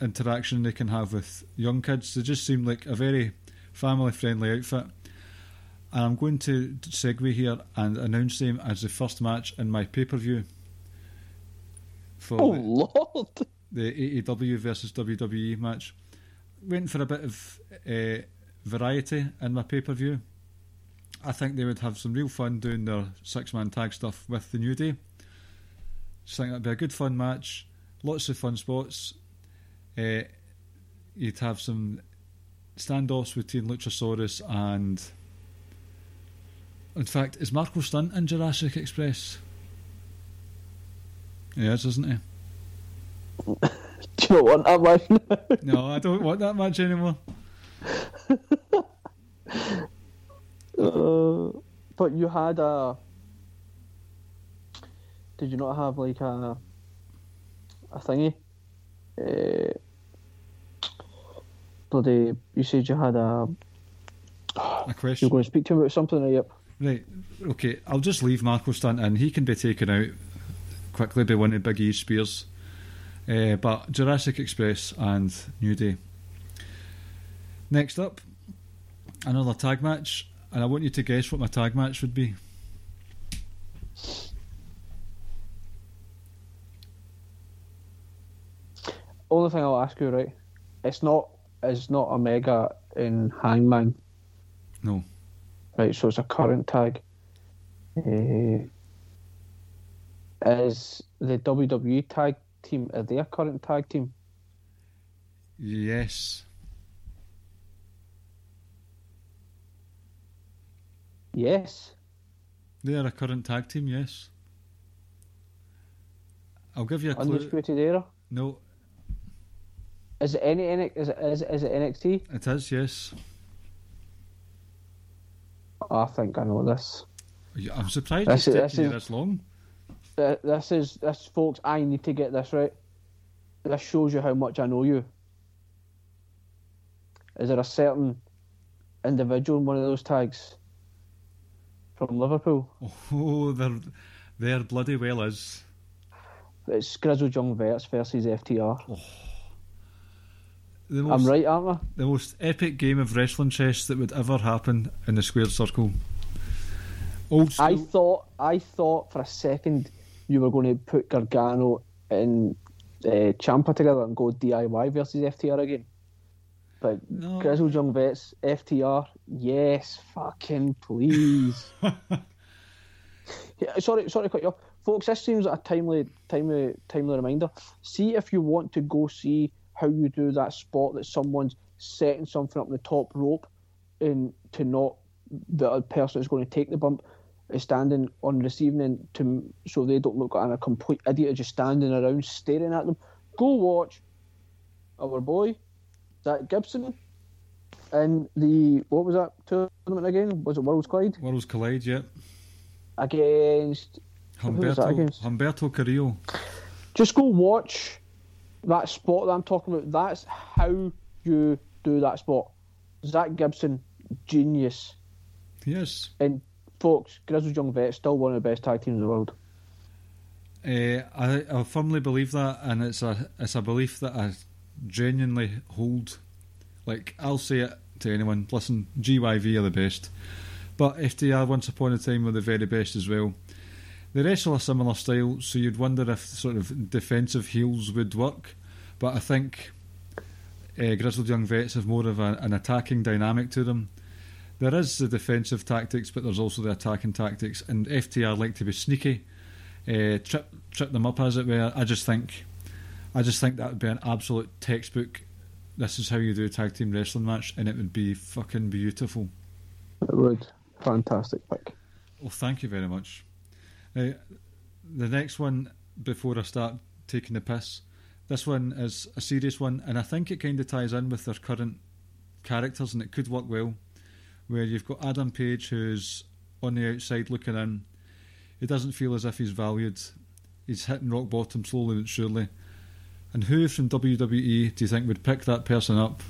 interaction they can have with young kids. They just seem like a very family friendly outfit. And I'm going to segue here and announce them as the first match in my pay per view for Oh the, Lord! the AEW versus WWE match. Went for a bit of uh, variety in my pay per view. I think they would have some real fun doing their six man tag stuff with the New Day. Just think that'd be a good fun match. Lots of fun spots. Uh, you'd have some standoffs between Luchasaurus and. In fact, is Marco Stunt in Jurassic Express? He is, isn't he? Do you know what that was? No, I don't want that much anymore. Uh, but you had a. Did you not have like a a thingy? Uh, bloody! You said you had a. A question. You're going to speak to him about something, right? Yep. Right, okay, I'll just leave Marco Stunt in. He can be taken out quickly by one of Big E's spears. Uh, but Jurassic Express and New Day. Next up, another tag match, and I want you to guess what my tag match would be. Only thing I'll ask you, right? It's not. It's not Omega in Hangman, No, right? So it's a current tag. Uh, is the WWE tag team? Are they a current tag team? yes, Yes. they are a current tag team. Yes, I'll give you a clue. Undisputed Era. No, Is it any Is it is, it- is it NXT? it is. Yes, I think I know this. I'm surprised This it's is- this taken you is- this long. Uh, This is this, folks. I need to get this right. This shows you how much I know you. Is there a certain individual in one of those tags from Liverpool? Oh, there, there bloody well is. It's Grizzled Young Vets versus FTR. The I'm most, right, aren't I? the most epic game of wrestling chess that would ever happen in the squared circle. Old school. I thought I thought for a second you were going to put Gargano and uh, Ciampa together and go DIY versus FTR again. But No. Grizzled Young Vets, FTR, yes, fucking please. yeah, sorry, sorry to cut you off. Folks, this seems like a timely, timely, timely reminder. See if you want to go see how you do that spot that someone's setting something up the top rope and to not the other person that's going to take the bump is standing on receiving end to so they don't look like a complete idiot just standing around staring at them. Go watch our boy Zach Gibson in the what was that tournament again? Was it Worlds Collide Worlds collide, yeah. against? Who was that Humberto, against? Humberto Carrillo. Just go watch that spot that I'm talking about. That's how you do that spot. Zach Gibson, genius. Yes. And folks, Grizzled Young Vet, still one of the best tag teams in the world. Uh, I, I firmly believe that, and it's a it's a belief that I genuinely hold. Like I'll say it to anyone. Listen, GYV are the best, but FTR once upon a time were the very best as well. They wrestle a similar style, so you'd wonder if sort of defensive heels would work. But I think uh, Grizzled Young Vets have more of a, an attacking dynamic to them. There is the defensive tactics, but there's also the attacking tactics, and FTR like to be sneaky uh, trip trip them up as it were. I just think, I just think that would be an absolute textbook. This is how you do a tag team wrestling match, and it would be fucking beautiful. It would. Fantastic pick. Well, thank you very much. Now, the next one before I start taking the piss, this one is a serious one, and I think it kind of ties in with their current characters, and it could work well. Where you've got Adam Page, who's on the outside looking in. He doesn't feel as if he's valued. He's hitting rock bottom slowly but surely. And who from WWE do you think would pick that person up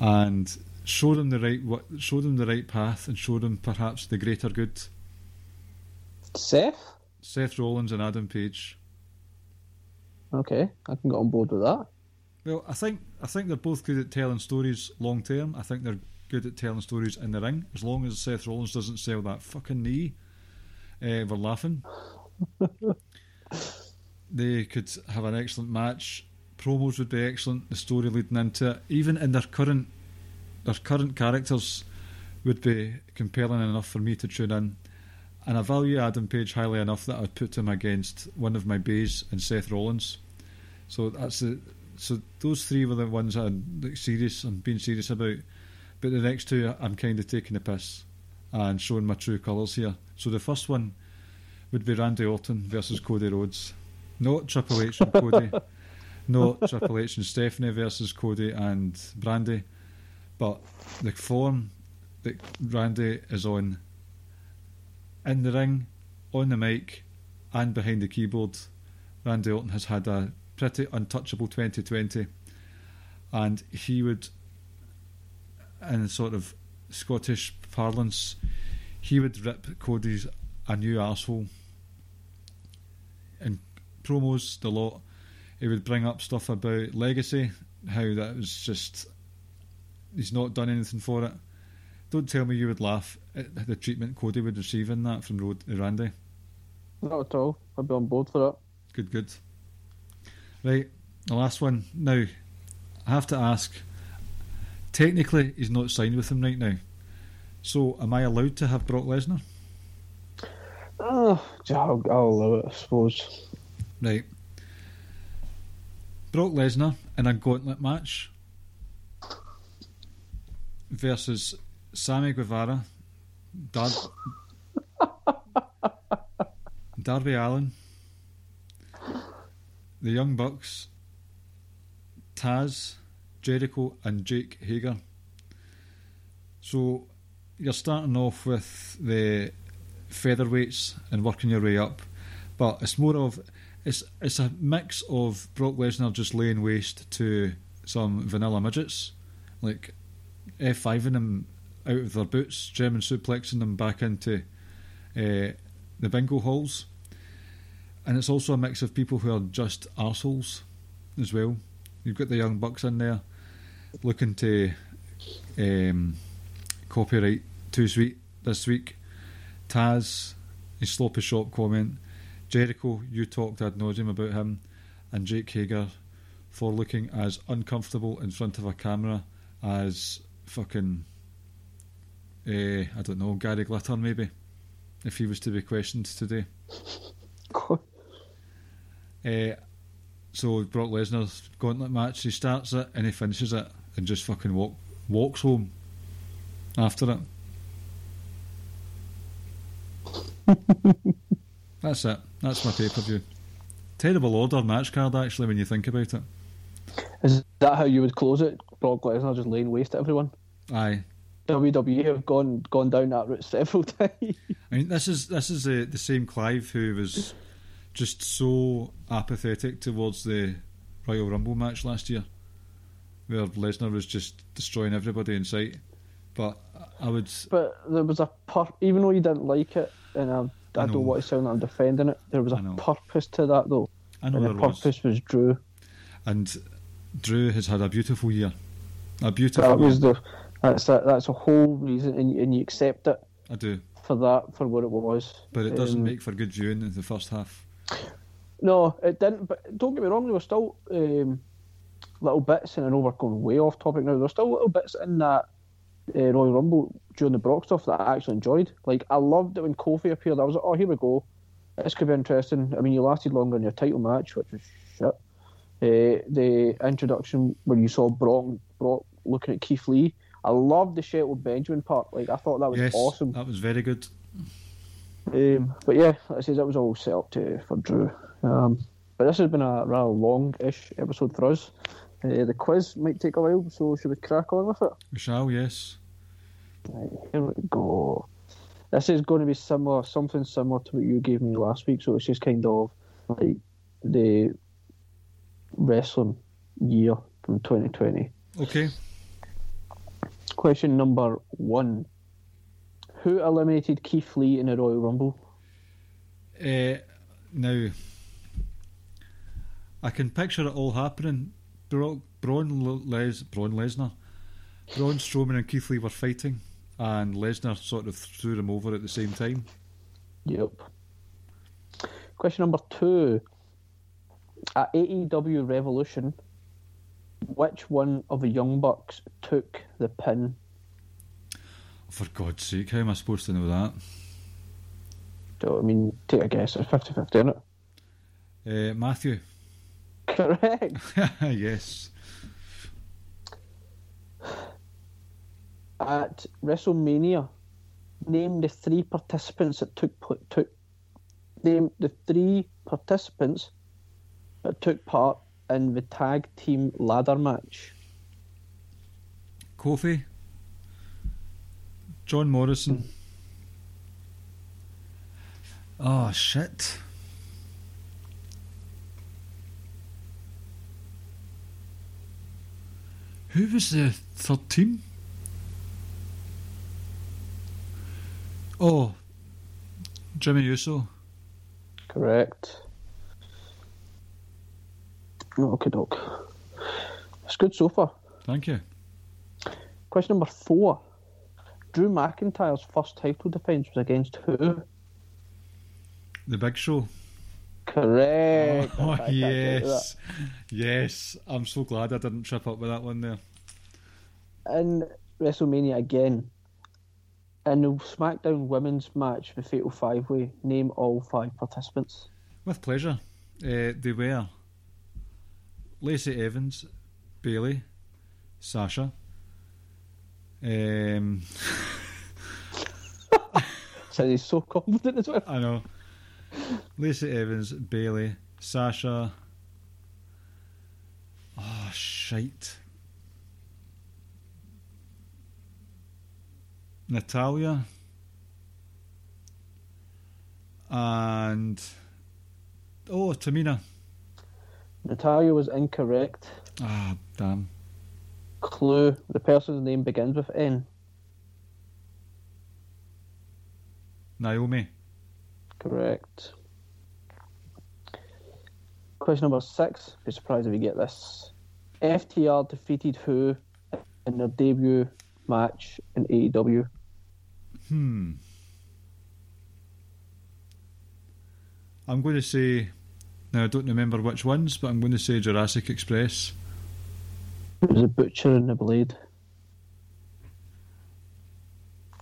and show them the right show them the right path and show them perhaps the greater good? Seth? Seth Rollins and Adam Page. Okay, I can get on board with that. Well, I think I think they're both good at telling stories long term. I think they're good at telling stories in the ring. As long as Seth Rollins doesn't sell that fucking knee, uh, we're laughing. they could have an excellent match. Promos would be excellent. The story leading into it, even in their current their current characters, would be compelling enough for me to tune in. And I value Adam Page highly enough that I'd put him against one of my bays and Seth Rollins. So that's the so those three were the ones I'm like, serious. I'm being serious about. But the next two, I'm kind of taking the piss and showing my true colours here. So the first one would be Randy Orton versus Cody Rhodes, not Triple H and Cody, not Triple H and Stephanie versus Cody and Brandi, but the form that Randy is on in the ring, on the mic, and behind the keyboard. Randy Orton has had a pretty untouchable 2020, and he would, in sort of Scottish parlance, he would rip Cody's a new asshole. in promos, the lot. He would bring up stuff about legacy, how that was just he's not done anything for it. Don't tell me you would laugh at the treatment Cody would receive in that from Rod- Randy. Not at all. I'd be on board for that. Good, good. Right, the last one. Now, I have to ask. Technically, he's not signed with him right now. So, am I allowed to have Brock Lesnar? Oh, I'll, I'll allow it, I suppose. Right. Brock Lesnar in a gauntlet match versus Sammy Guevara, Dar- Darby Allin, the Young Bucks, Taz, Jericho, and Jake Hager. So you're starting off with the featherweights and working your way up, but it's more of it's it's a mix of Brock Lesnar just laying waste to some vanilla midgets, like F5ing them out of their boots, German suplexing them back into uh, the bingo halls. And it's also a mix of people who are just arseholes as well. You've got the Young Bucks in there looking to um, copyright Too Sweet this week. Taz, his sloppy shop comment. Jericho, you talked ad nauseum about him. And Jake Hager for looking as uncomfortable in front of a camera as fucking uh, I don't know Gary Glitter maybe if he was to be questioned today. Uh, so Brock Lesnar's gauntlet match, he starts it and he finishes it and just fucking walk, walks home after it. That's it. That's my pay per view. Terrible order match card actually when you think about it. Is that how you would close it? Brock Lesnar just laying waste to everyone? Aye. WWE have gone gone down that route several times. I mean, this is this is the the same Clive who was just so apathetic towards the Royal Rumble match last year, where Lesnar was just destroying everybody in sight. But I would, But there was a pur- even though you didn't like it, and I, I, I know. don't want to sound like I'm defending it. There was a purpose to that though, I know and the was, purpose was Drew. and Drew has had a beautiful year, a beautiful. That was year. the that's a, that's a whole reason, and, and you accept it I do, for that for what it was. but it doesn't Um, make for good viewing in the first half. No, it didn't. But don't get me wrong, there were still um, little bits, and I know we're going way off topic now. There were still little bits in that uh, Royal Rumble during the Brock stuff that I actually enjoyed. Like I loved it when Kofi appeared. I was like, oh, here we go. This could be interesting. I mean, you lasted longer in your title match, which was shit. Uh, the introduction where you saw Brock, Brock looking at Keith Lee. I loved the Shelton Benjamin part. Like I thought that was yes, awesome. that was very good. Um, but yeah, like I says that was all set up to for Drew. Um, but this has been a rather long-ish episode for us. Uh, the quiz might take a while, so should we crack on with it? We shall, yes. Right, here we go. This is going to be similar, something similar to what you gave me last week. So it's just kind of like the wrestling year from 2020. Okay. Question number one: Who eliminated Keith Lee in a Royal Rumble? Uh, now, I can picture it all happening. Bro- Braun, Les- Braun Lesnar, Braun Strowman and Keith Lee were fighting, and Lesnar sort of threw them over at the same time. Yep. Question number two. At AEW Revolution, which one of the Young Bucks took the pin? For God's sake, how am I supposed to know that? So, I mean, take a guess. It's 50 50, isn't it? Uh, Matthew. Correct. yes. At WrestleMania, name the three participants that took took name the three participants that took part in the tag team ladder match. Kofi, John Morrison. Hmm. Oh shit. Who was the third team? Oh, Jimmy Uso. Correct. Okay, doke. It's good so far. Thank you. Question number four. Drew McIntyre's first title defence was against who? The Big Show. Correct. Oh, I yes. Yes. I'm so glad I didn't trip up with that one there. In WrestleMania again, in the SmackDown women's match, the Fatal Five Way, name all five participants. With pleasure. Uh, they were Lacey Evans, Bayley, Sasha. Um, So he's so confident as well. I know. Lacey Evans, Bayley, Sasha. Oh, shite. Natalya. And. Oh, Tamina. Natalya was incorrect. Ah, damn. Clue: the person's name begins with N. Naomi. Correct. Question number six. Be surprised if you get this. FTR defeated who in their debut match in AEW? Hmm. I'm going to say. Now, I don't remember which ones, but I'm going to say Jurassic Express. It was the Butcher and the Blade.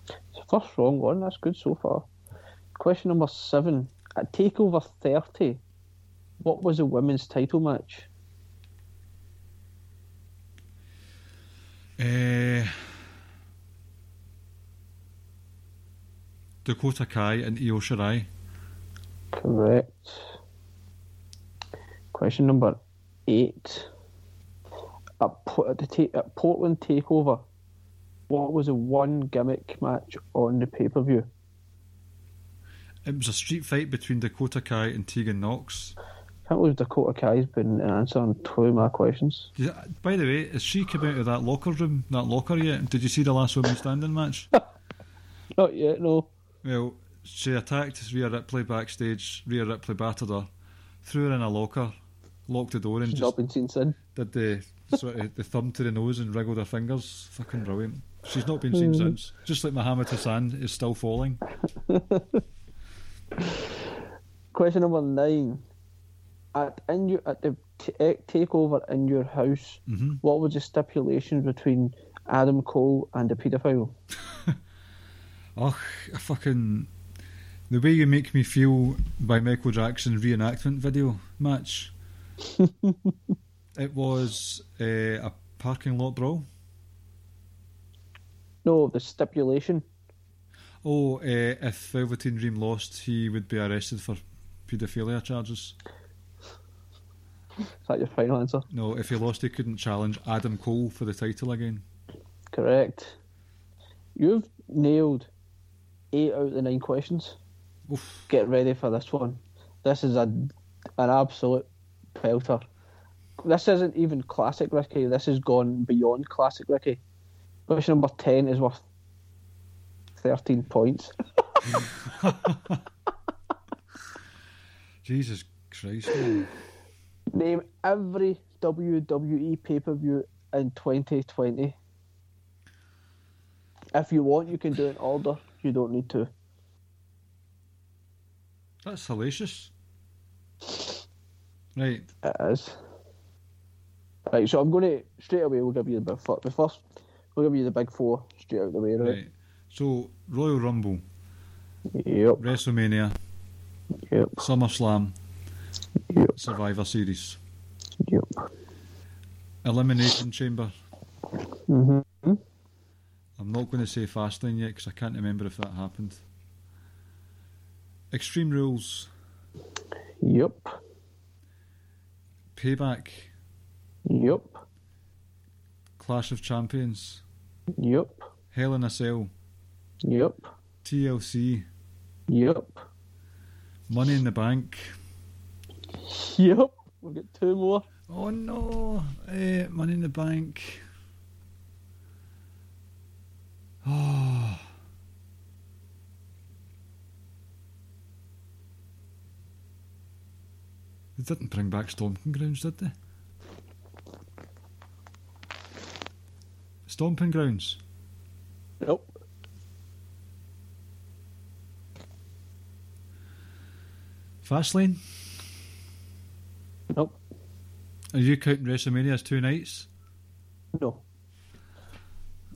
It's the first wrong one. That's good so far. Question number seven. At Takeover 30, what was a women's title match? Uh, Dakota Kai and Io Shirai. Correct. Question number eight. At, Po- at, the ta- at Portland Takeover, what was the one gimmick match on the pay per view? It was a street fight between Dakota Kai and Tegan Nox. I Can't believe Dakota Kai's been answering two of my questions. Yeah, By the way, has she come out of that locker room, that locker yet? Did you see the last woman standing match? Not yet, no. Well, she attacked Rhea Ripley backstage. Rhea Ripley battered her, threw her in a locker, locked the door, and She's just not been seen since. did the sort of the thumb to the nose and wriggled her fingers. Fucking brilliant. She's not been seen since. Just like Muhammad Hassan is still falling. Question number nine. At in your, at the t- eh, takeover in your house, hmm what was the stipulations between Adam Cole and the paedophile? Oh, fucking the way you make me feel by Michael Jackson reenactment video match. it was uh, a parking lot brawl. No, the stipulation. Oh, uh, if Velveteen Dream lost, he would be arrested for paedophilia charges. Is that your final answer? No, if he lost, he couldn't challenge Adam Cole for the title again. Correct. You've nailed eight out of the nine questions. Oof. Get ready for this one. This is a an absolute pelter. This isn't even classic Ricky. This has gone beyond classic Ricky. Question number ten is worth thirteen points. Jesus Christ. man. Name every WWE pay per view in 2020. If you want, you can do it in order. You don't need to. That's hellacious. Right. It is. Right, so I'm going to straight away. We'll give you the big four. The first, we'll give you the big four straight out the way, right? Right. So, Royal Rumble, Yep, WrestleMania, yep, SummerSlam, yep, Survivor Series, yep. Elimination Chamber. hmm I'm not going to say Fastlane yet because I can't remember if that happened. Extreme Rules, Yep, Payback, yep, Clash of Champions, yep, Hell in a Cell, Yep. TLC, Yep. Money in the Bank. Yep. We'll get two more. Oh no, eh, Money in the Bank. Oh. They didn't bring back Stomping Grounds, did they? Stomping Grounds. Nope. Fastlane. Nope. Are you counting WrestleMania as two nights? No.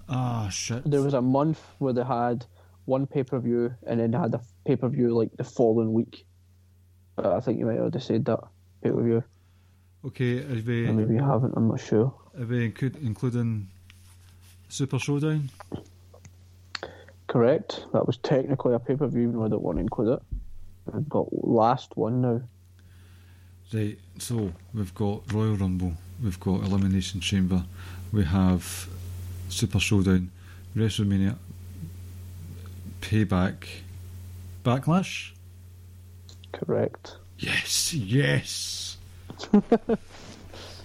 Ah, shit. There was a month where they had one pay per view and then they had a pay per view like the following week. But I think you might have just said that pay per view. Okay, are we, Or maybe you haven't, I'm not sure. are we include, including Super Showdown? Correct. That was technically a pay per view, even though I don't want to include it. I've got last one now. Right, so we've got Royal Rumble, we've got Elimination Chamber, we have Super Showdown, WrestleMania, Payback, Backlash. Correct. Yes, yes. oh,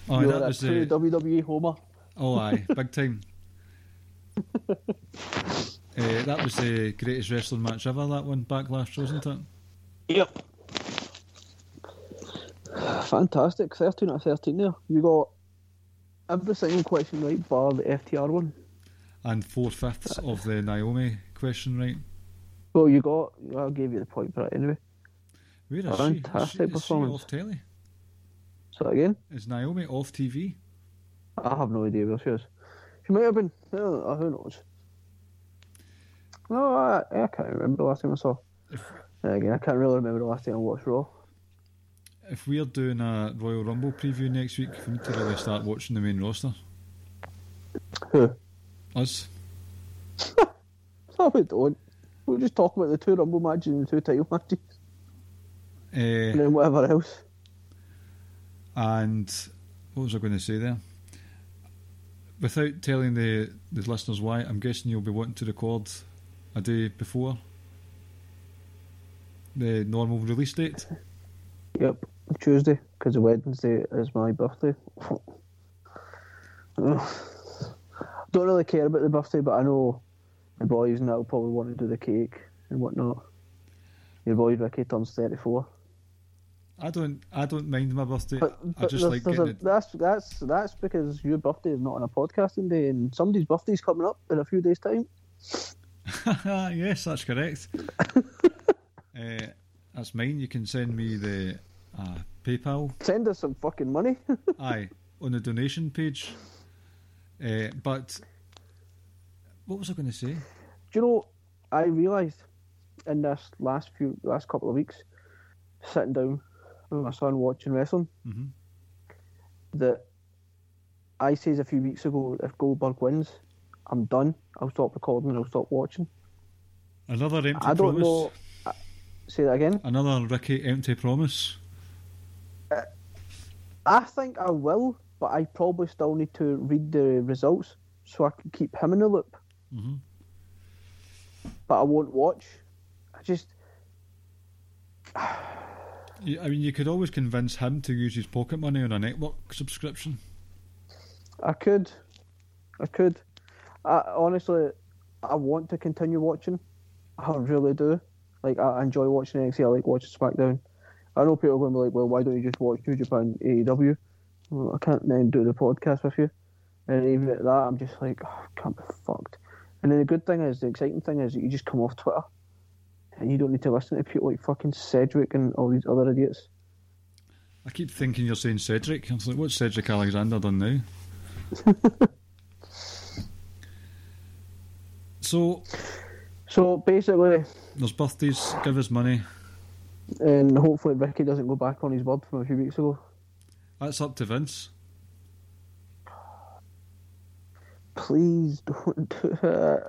You're that a was true the. WWE homer. Oh, aye, big time. uh, that was the greatest wrestling match ever. That one, Backlash, wasn't it? Yep. Fantastic. 13 out of 13 there. You got every single question right, bar the FTR one. And four fifths of the Naomi question, right? Well, you got, I gave you the point for it anyway. Where is she? Is Fantastic she, is she performance. off telly? So again, Is Naomi off TV? I have no idea where she is. She might have been. I don't know, who knows? No, I, I can't remember the last time I saw. If, again, I can't really remember the last time I watched Raw. if we're doing a Royal Rumble preview next week, we need to really start watching the main roster. Who? Us. No, we don't. We'll just talk about the two Rumble matches and the two title matches, Uh, then whatever else. and what was I going to say there? Without telling the, the listeners why, I'm guessing you'll be wanting to record a day before the normal release date. Yep, Tuesday, because Wednesday is my birthday. Don't really care about the birthday, but I know the boys now probably want to do the cake and whatnot. Your boy Ricky turns 34. I don't I don't mind my birthday. But, I just like getting a, it. that's that's that's because your birthday is not on a podcasting day, and somebody's birthday's coming up in a few days' time. yes, that's correct. uh, that's mine. You can send me the uh, PayPal. Send us some fucking money. Aye, on the donation page. Uh, but what was I going to say? Do you know? I realised in this last few last couple of weeks, sitting down with my son watching wrestling, Mhm. that I says a few weeks ago, if Goldberg wins, I'm done. I'll stop recording and I'll stop watching. Another empty I don't promise. know. uh, Say that again. Another Ricky empty promise. I think I will, but I probably still need to read the results so I can keep him in the loop. Mhm. But I won't watch. I just I mean, you could always convince him to use his pocket money on a network subscription. I could, I could. I honestly, I want to continue watching. I really do. Like I enjoy watching NXT. I like watching SmackDown. I know people are going to be like, "Well, why don't you just watch New Japan AEW?" Well, I can't then do the podcast with you. And even at that, I'm just like, oh, I can't be fucked. And then the good thing is, the exciting thing is, that you just come off Twitter, and you don't need to listen to people like fucking Cedric and all these other idiots. I keep thinking you're saying Cedric. I was like, what's Cedric Alexander done now? so, So basically, there's birthdays, give us money. and hopefully Ricky doesn't go back on his word from a few weeks ago. That's up to Vince. Please don't do it.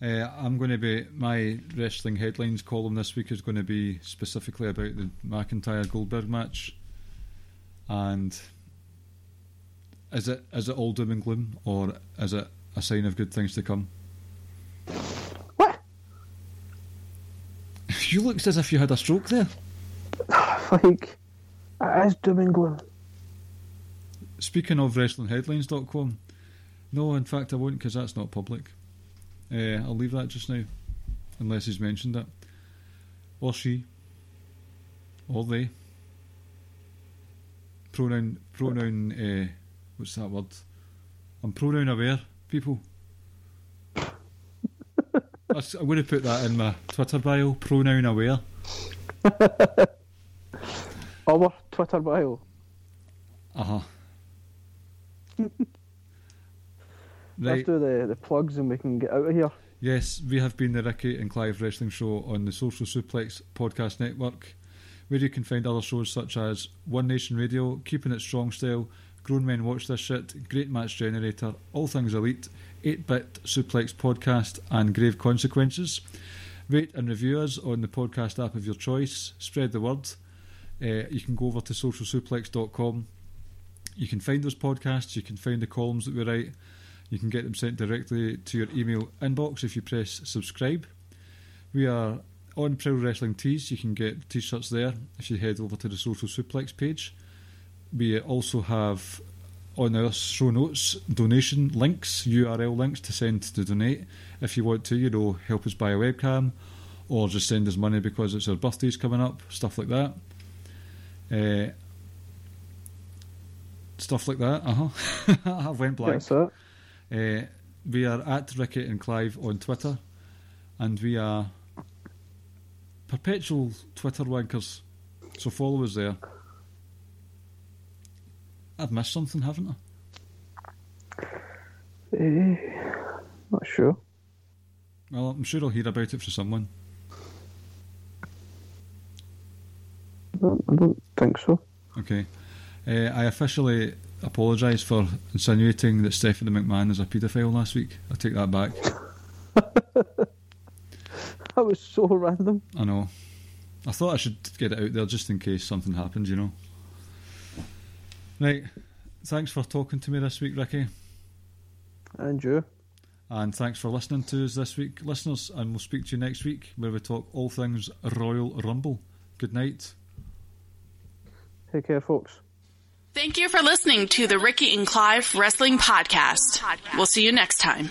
Uh, I'm going to be my wrestling headlines column this week is going to be specifically about the McIntyre Goldberg match, and is it is it all doom and gloom or is it a sign of good things to come? What? You looked as if you had a stroke there. like, it is doom and gloom. Speaking of WrestlingHeadlines.com, no, in fact, I won't because that's not public. Uh, I'll leave that just now, unless he's mentioned it. Or she. Or they. Pronoun, pronoun, uh, what's that word? I'm pronoun aware, people. I'm going to put that in my Twitter bio, pronoun aware. Our Twitter bio. Uh huh. Let's do the, the plugs and we can get out of here. Yes, we have been the Ricky and Clive Wrestling Show on the Social Suplex Podcast Network, where you can find other shows such as One Nation Radio, Keeping It Strong Style, Grown Men Watch This Shit, Great Match Generator, All Things Elite, 8 Bit Suplex Podcast, and Grave Consequences. Rate and review us on the podcast app of your choice. Spread the word. Uh, you can go over to socialsuplex.com. You can find those podcasts, you can find the columns that we write. You can get them sent directly to your email inbox if you press subscribe. We are on Pro Wrestling Tees. You can get t shirts there if you head over to the Social Suplex page. We also have on our show notes donation links, URL links to send to donate. If you want to, you know, help us buy a webcam or just send us money because it's our birthdays coming up, stuff like that. Uh, stuff like that, uh huh. I went blank. That's it. Uh, we are at Ricky and Clive on Twitter, and we are perpetual Twitter wankers. So follow us there. I've missed something, haven't I? Eh, not sure. Well, I'm sure I'll hear about it from someone. I don't, I don't think so. Okay. Uh, I officially apologise for insinuating that Stephanie McMahon is a paedophile last week. I take that back. That was so random. I know. I thought I should get it out there just in case something happens, you know. Right. Thanks for talking to me this week, Ricky. And you. And thanks for listening to us this week, listeners. And we'll speak to you next week where we talk all things Royal Rumble. Good night. Take care, folks. Thank you for listening to the Ricky and Clive Wrestling Podcast. We'll see you next time.